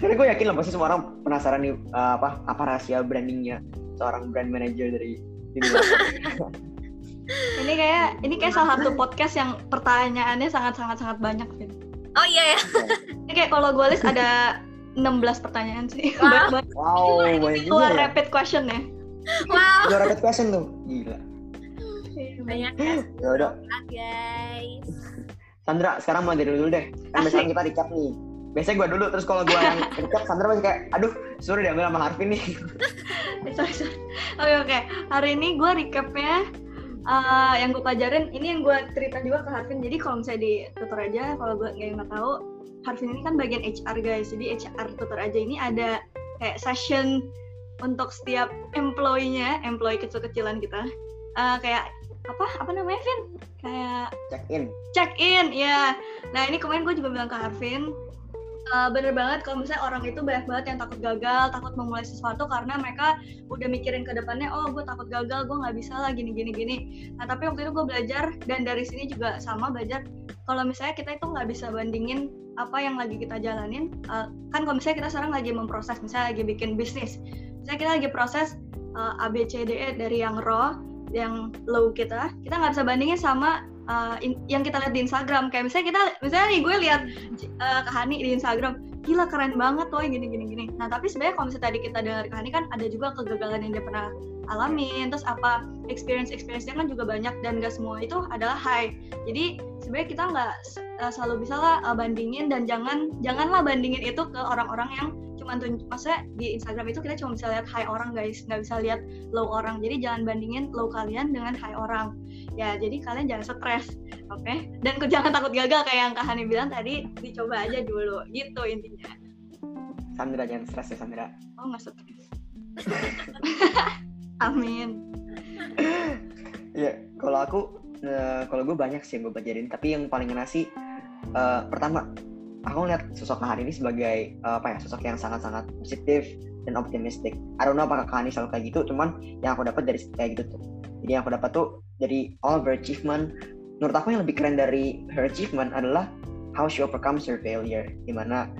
karena gue yakin lah pasti semua orang penasaran nih uh, apa apa rahasia brandingnya seorang brand manager dari ini ini kayak ini kayak salah satu podcast yang pertanyaannya sangat sangat sangat banyak sih. Oh iya ya. ini kayak kalau gue list ada 16 pertanyaan sih. Wow, wow banyak juga. ya. rapid question ya. Wow. Luar rapid question tuh. Gila banyak ya. Udah guys. Sandra sekarang mulai dari dulu deh. Kan biasanya kita recap nih. Biasanya gue dulu terus kalau gue yang recap Sandra masih kayak aduh suruh diambil sama Harvin nih. Sorry sorry. Oke oke. Hari ini gue recapnya uh, yang gue pelajarin ini yang gue cerita juga ke Harvin. Jadi kalau misalnya di tutor aja kalau gue nggak tahu Harvin ini kan bagian HR guys. Jadi HR tutor aja ini ada kayak session untuk setiap employee-nya, employee kecil-kecilan kita, uh, kayak apa? Apa namanya Vin? Kayak check in. Check in ya nah ini kemarin gue juga bilang ke Harvin uh, bener banget kalau misalnya orang itu banyak banget yang takut gagal, takut memulai sesuatu karena mereka udah mikirin ke depannya, oh gue takut gagal, gue nggak bisa lah gini gini gini. Nah tapi waktu itu gue belajar dan dari sini juga sama belajar kalau misalnya kita itu nggak bisa bandingin apa yang lagi kita jalanin, uh, kan kalau misalnya kita sekarang lagi memproses, misalnya lagi bikin bisnis, misalnya kita lagi proses uh, A B C D E dari yang raw, yang low kita, kita nggak bisa bandingin sama uh, in, yang kita lihat di Instagram. Kayak misalnya kita misalnya nih gue lihat uh, Kahani di Instagram gila keren banget tuh gini gini gini. Nah tapi sebenarnya kalau misalnya tadi kita dengar Kahani kan ada juga kegagalan yang dia pernah alamin terus apa experience experience dia kan juga banyak dan gak semua itu adalah high. Jadi sebenarnya kita nggak uh, selalu bisa lah uh, bandingin dan jangan janganlah bandingin itu ke orang-orang yang cuma tuh maksudnya di Instagram itu kita cuma bisa lihat high orang guys. Nggak bisa lihat low orang. Jadi jangan bandingin low kalian dengan high orang. Ya jadi kalian jangan stres oke? Okay? dan jangan takut gagal kayak yang Kak Hani bilang tadi dicoba aja dulu. Gitu intinya. Sandra jangan stres ya Sandra. Oh nggak stres. Amin. Ya kalau aku uh, kalau gue banyak sih yang gue pelajarin. Tapi yang paling ngena sih uh, pertama aku ngeliat sosok Kak Hani ini sebagai uh, apa ya sosok yang sangat-sangat positif dan optimistik. I don't know apakah Kak Hani selalu kayak gitu, cuman yang aku dapat dari kayak gitu tuh. Jadi yang aku dapat tuh jadi all of her achievement menurut aku yang lebih keren dari her achievement adalah how she overcomes her failure di mana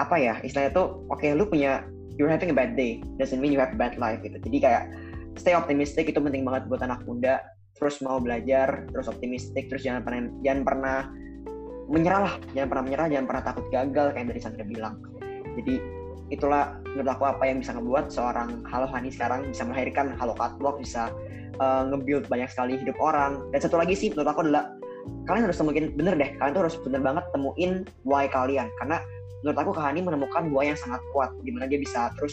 apa ya istilahnya tuh oke okay, lu punya you're having a bad day doesn't mean you have a bad life gitu jadi kayak stay optimistic itu penting banget buat anak muda terus mau belajar terus optimistic terus jangan pernah jangan pernah menyerah lah. Jangan pernah menyerah jangan pernah takut gagal kayak dari Sandra bilang. Jadi itulah menurut aku apa yang bisa ngebuat seorang Halo Hani sekarang bisa melahirkan Halo Catwalk bisa uh, nge-build banyak sekali hidup orang. Dan satu lagi sih menurut aku adalah kalian harus temuin bener deh kalian tuh harus bener banget temuin why kalian. Karena menurut aku Kahani menemukan why yang sangat kuat di mana dia bisa terus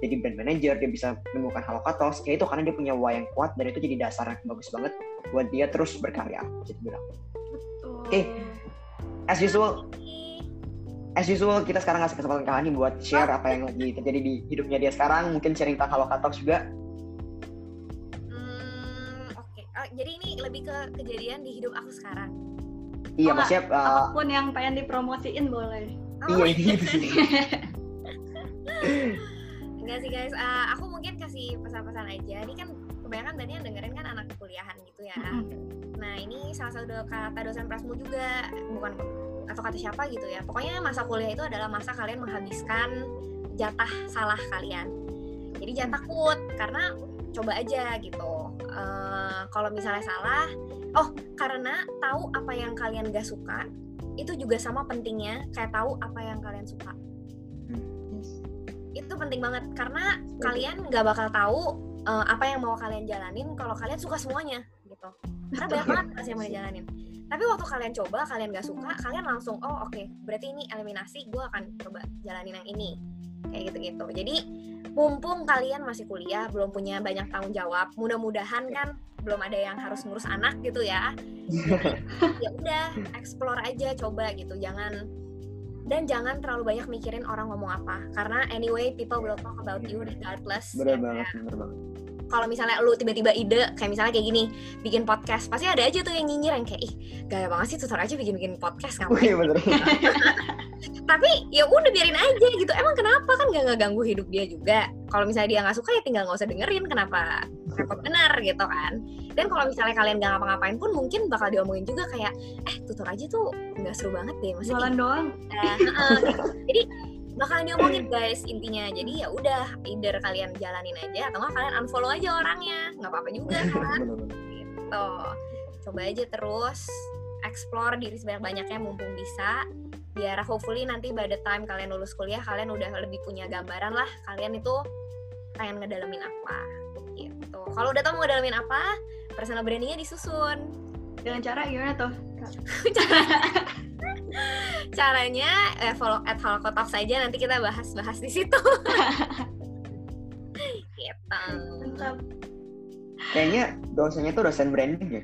jadi brand manager dia bisa menemukan halokatos kayak itu karena dia punya why yang kuat dan itu jadi dasar yang bagus banget buat dia terus berkarya bisa bilang oke. okay. As usual. As usual kita sekarang ngasih kesempatan Kahani buat share apa yang lagi terjadi di hidupnya dia sekarang. Mungkin sharing tentang halokatos juga. Jadi ini lebih ke kejadian di hidup aku sekarang. Iya oh, maksudnya uh, apa pun yang pengen dipromosiin boleh. Oh, iya gitu enggak sih guys. Uh, aku mungkin kasih pesan-pesan aja. Ini kan kebanyakan tadi yang dengerin kan anak kuliahan gitu ya. Nah ini salah satu kata dosen prasmu juga bukan atau kata siapa gitu ya. Pokoknya masa kuliah itu adalah masa kalian menghabiskan jatah salah kalian. Jadi jangan takut karena coba aja gitu. Uh, kalau misalnya salah oh karena tahu apa yang kalian gak suka itu juga sama pentingnya kayak tahu apa yang kalian suka. Itu penting banget karena kalian nggak bakal tahu uh, apa yang mau kalian jalanin kalau kalian suka semuanya gitu. Karena banyak banget yang mau dijalanin. Tapi waktu kalian coba kalian gak suka kalian langsung oh oke okay, berarti ini eliminasi gue akan coba jalanin yang ini. Kayak gitu gitu jadi mumpung kalian masih kuliah belum punya banyak tanggung jawab mudah-mudahan kan belum ada yang harus ngurus anak gitu ya. Ya udah explore aja coba gitu. Jangan dan jangan terlalu banyak mikirin orang ngomong apa karena anyway people will talk about you regardless bener banget bener banget kalau misalnya lu tiba-tiba ide kayak misalnya kayak gini bikin podcast pasti ada aja tuh yang nyinyir yang kayak ih gaya banget sih tutor aja bikin-bikin podcast ngapain? Iya bener. Tapi ya udah biarin aja gitu. Emang kenapa kan gak ngeganggu hidup dia juga? Kalau misalnya dia nggak suka ya tinggal nggak usah dengerin kenapa repot benar gitu kan. Dan kalau misalnya kalian gak ngapa-ngapain pun mungkin bakal diomongin juga kayak eh tutor aja tuh nggak seru banget deh. Masih Jualan doang. Nah, uh, gitu. Jadi bakalan diomongin guys intinya jadi ya udah either kalian jalanin aja atau nggak kalian unfollow aja orangnya nggak apa-apa juga kan gitu coba aja terus explore diri sebanyak-banyaknya mumpung bisa biar hopefully nanti by the time kalian lulus kuliah kalian udah lebih punya gambaran lah kalian itu pengen ngedalamin apa gitu. Kalau udah tau mau ngedalamin apa personal brandingnya disusun. Dengan cara gimana tuh? Caranya eh, follow at Halkotalk saja nanti kita bahas-bahas di situ. Gitu. Kayaknya dosennya tuh dosen branding ya.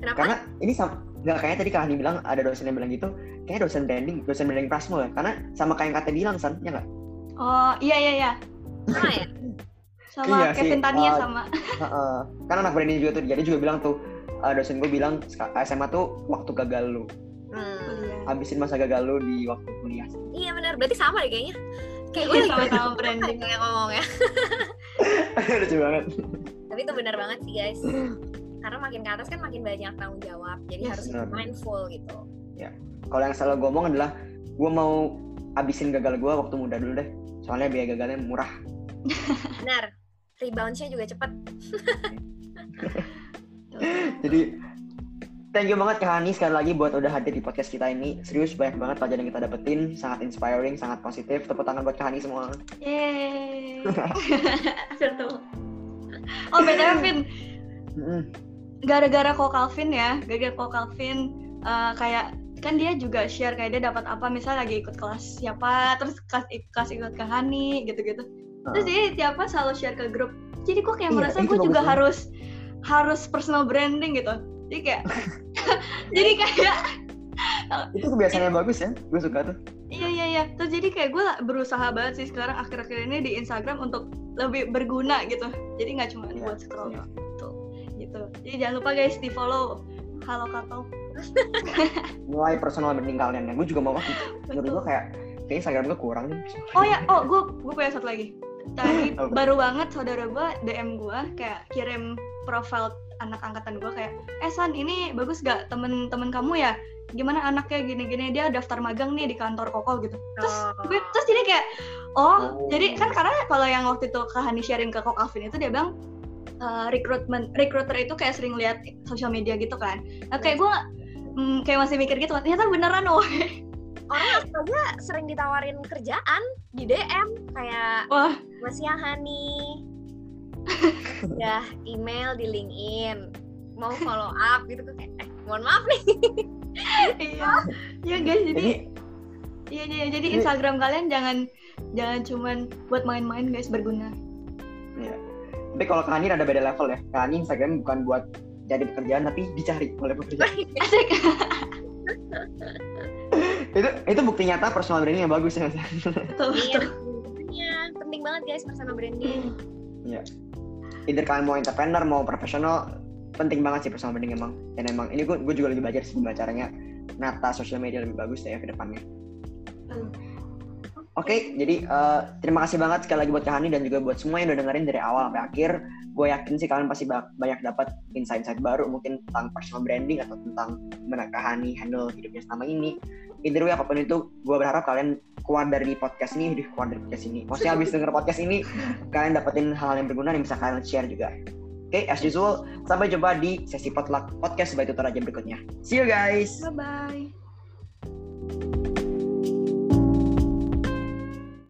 Kenapa? karena ini sama nggak kayak tadi Kak Hani bilang ada dosen yang bilang gitu kayak dosen branding dosen branding Prasmo ya karena sama kayak yang kata bilang san ya nggak oh iya iya iya sama ya sama iya Kevin sih. Tania uh, sama uh, uh, karena anak branding juga tuh jadi juga bilang tuh uh, dosen gue bilang SMA tuh waktu gagal lu Hmm. kuliah. habisin masa gagal lu di waktu kuliah. Iya benar, berarti sama deh kayaknya. Kayak gue Iya, sama-sama branding. kayak ngomongnya. Lucu banget. Tapi itu benar banget sih guys. Karena makin ke atas kan makin banyak tanggung jawab, jadi Yes, harus benar. mindful gitu. Kalau yang selalu gue omong adalah gue mau habisin gagal gue waktu muda dulu deh. Soalnya biaya gagalnya murah. Benar, rebound-nya juga cepet. Jadi thank you banget Kak Hani sekali lagi buat udah hadir di podcast kita ini. Serius banyak banget pelajaran yang kita dapetin, sangat inspiring, sangat positif. Tepuk tangan buat Kak Hani semua. Yeay. Oh, BTW, Vin. Gara-gara Ko Calvin ya, gara-gara Ko Calvin eh, kayak kan dia juga share kayak dia dapat apa misalnya lagi ikut kelas siapa terus kelas, kelas ikut ke Hani gitu-gitu terus dia tiap apa selalu share ke grup jadi kok kayak Iya, merasa gue juga harus harus personal branding gitu jadi kayak jadi kayak Itu kebiasaan yang bagus ya. Gue suka tuh. Iya iya iya. Terus jadi kayak gue berusaha banget sih sekarang akhir-akhir ini di Instagram untuk lebih berguna gitu. Jadi nggak cuma Iya, buat scroll iya. Gitu. Jadi jangan lupa guys di follow Halo Kato. Mulai personal branding kalian ya. Gue juga mau. Menurut gue kayak kayak Instagram gue kurang nih. Oh ya, oh gue gue punya satu lagi. Tadi baru banget saudara gue DM gue kayak kirim profile anak angkatan gue kayak, eh San ini bagus gak temen-temen kamu ya? Gimana anaknya gini-gini dia daftar magang nih di kantor Koko gitu. Terus Oh. gue terus jadi kayak oh, Oh. jadi kan karena kalau yang waktu itu Kak Hani sharing ke Kok Alvin itu dia bilang uh, recruitment recruiter itu kayak sering lihat sosial media gitu kan. Nah, kayak gue mm, kayak masih mikir gitu ternyata beneran oh. orang astaga sering ditawarin kerjaan di DM kayak Wah, masih yang Hani udah email di LinkedIn mau follow up gitu kayak eh mohon maaf nih iya. Iya guys, jadi Jadi iya iya jadi Jadi- Instagram kalian jangan jangan cuman buat main-main guys berguna. Tapi kalau Kak Hani ada beda level ya. Kak Hani Instagram bukan buat jadi pekerjaan tapi dicari oleh pekerjaan. Asik. itu itu bukti nyata personal branding yang bagus ya. Betul, iya betul. tentunya penting banget guys personal branding Either kalian mau entrepreneur mau profesional penting banget sih personal branding emang. Dan emang ini gue gue juga lagi belajar sih gimana caranya nata sosial media lebih bagus ya ke depannya. Hmm. Oke, jadi eh, terima kasih banget sekali lagi buat Kak Hani dan juga buat semua yang udah dengerin dari awal sampai akhir. Gue yakin sih kalian pasti ba- banyak dapat insight-insight baru mungkin tentang personal branding atau tentang gimana Kak Hani handle hidupnya selama ini. Either way apa pun itu, gue berharap kalian keluar dari podcast ini, hidup keluar dari podcast ini. Maksudnya habis denger podcast ini, kalian dapetin hal-hal yang berguna yang bisa kalian share juga. Oke, as usual, sampai jumpa di sesi potluck podcast by tutor aja berikutnya. See you guys! Bye bye.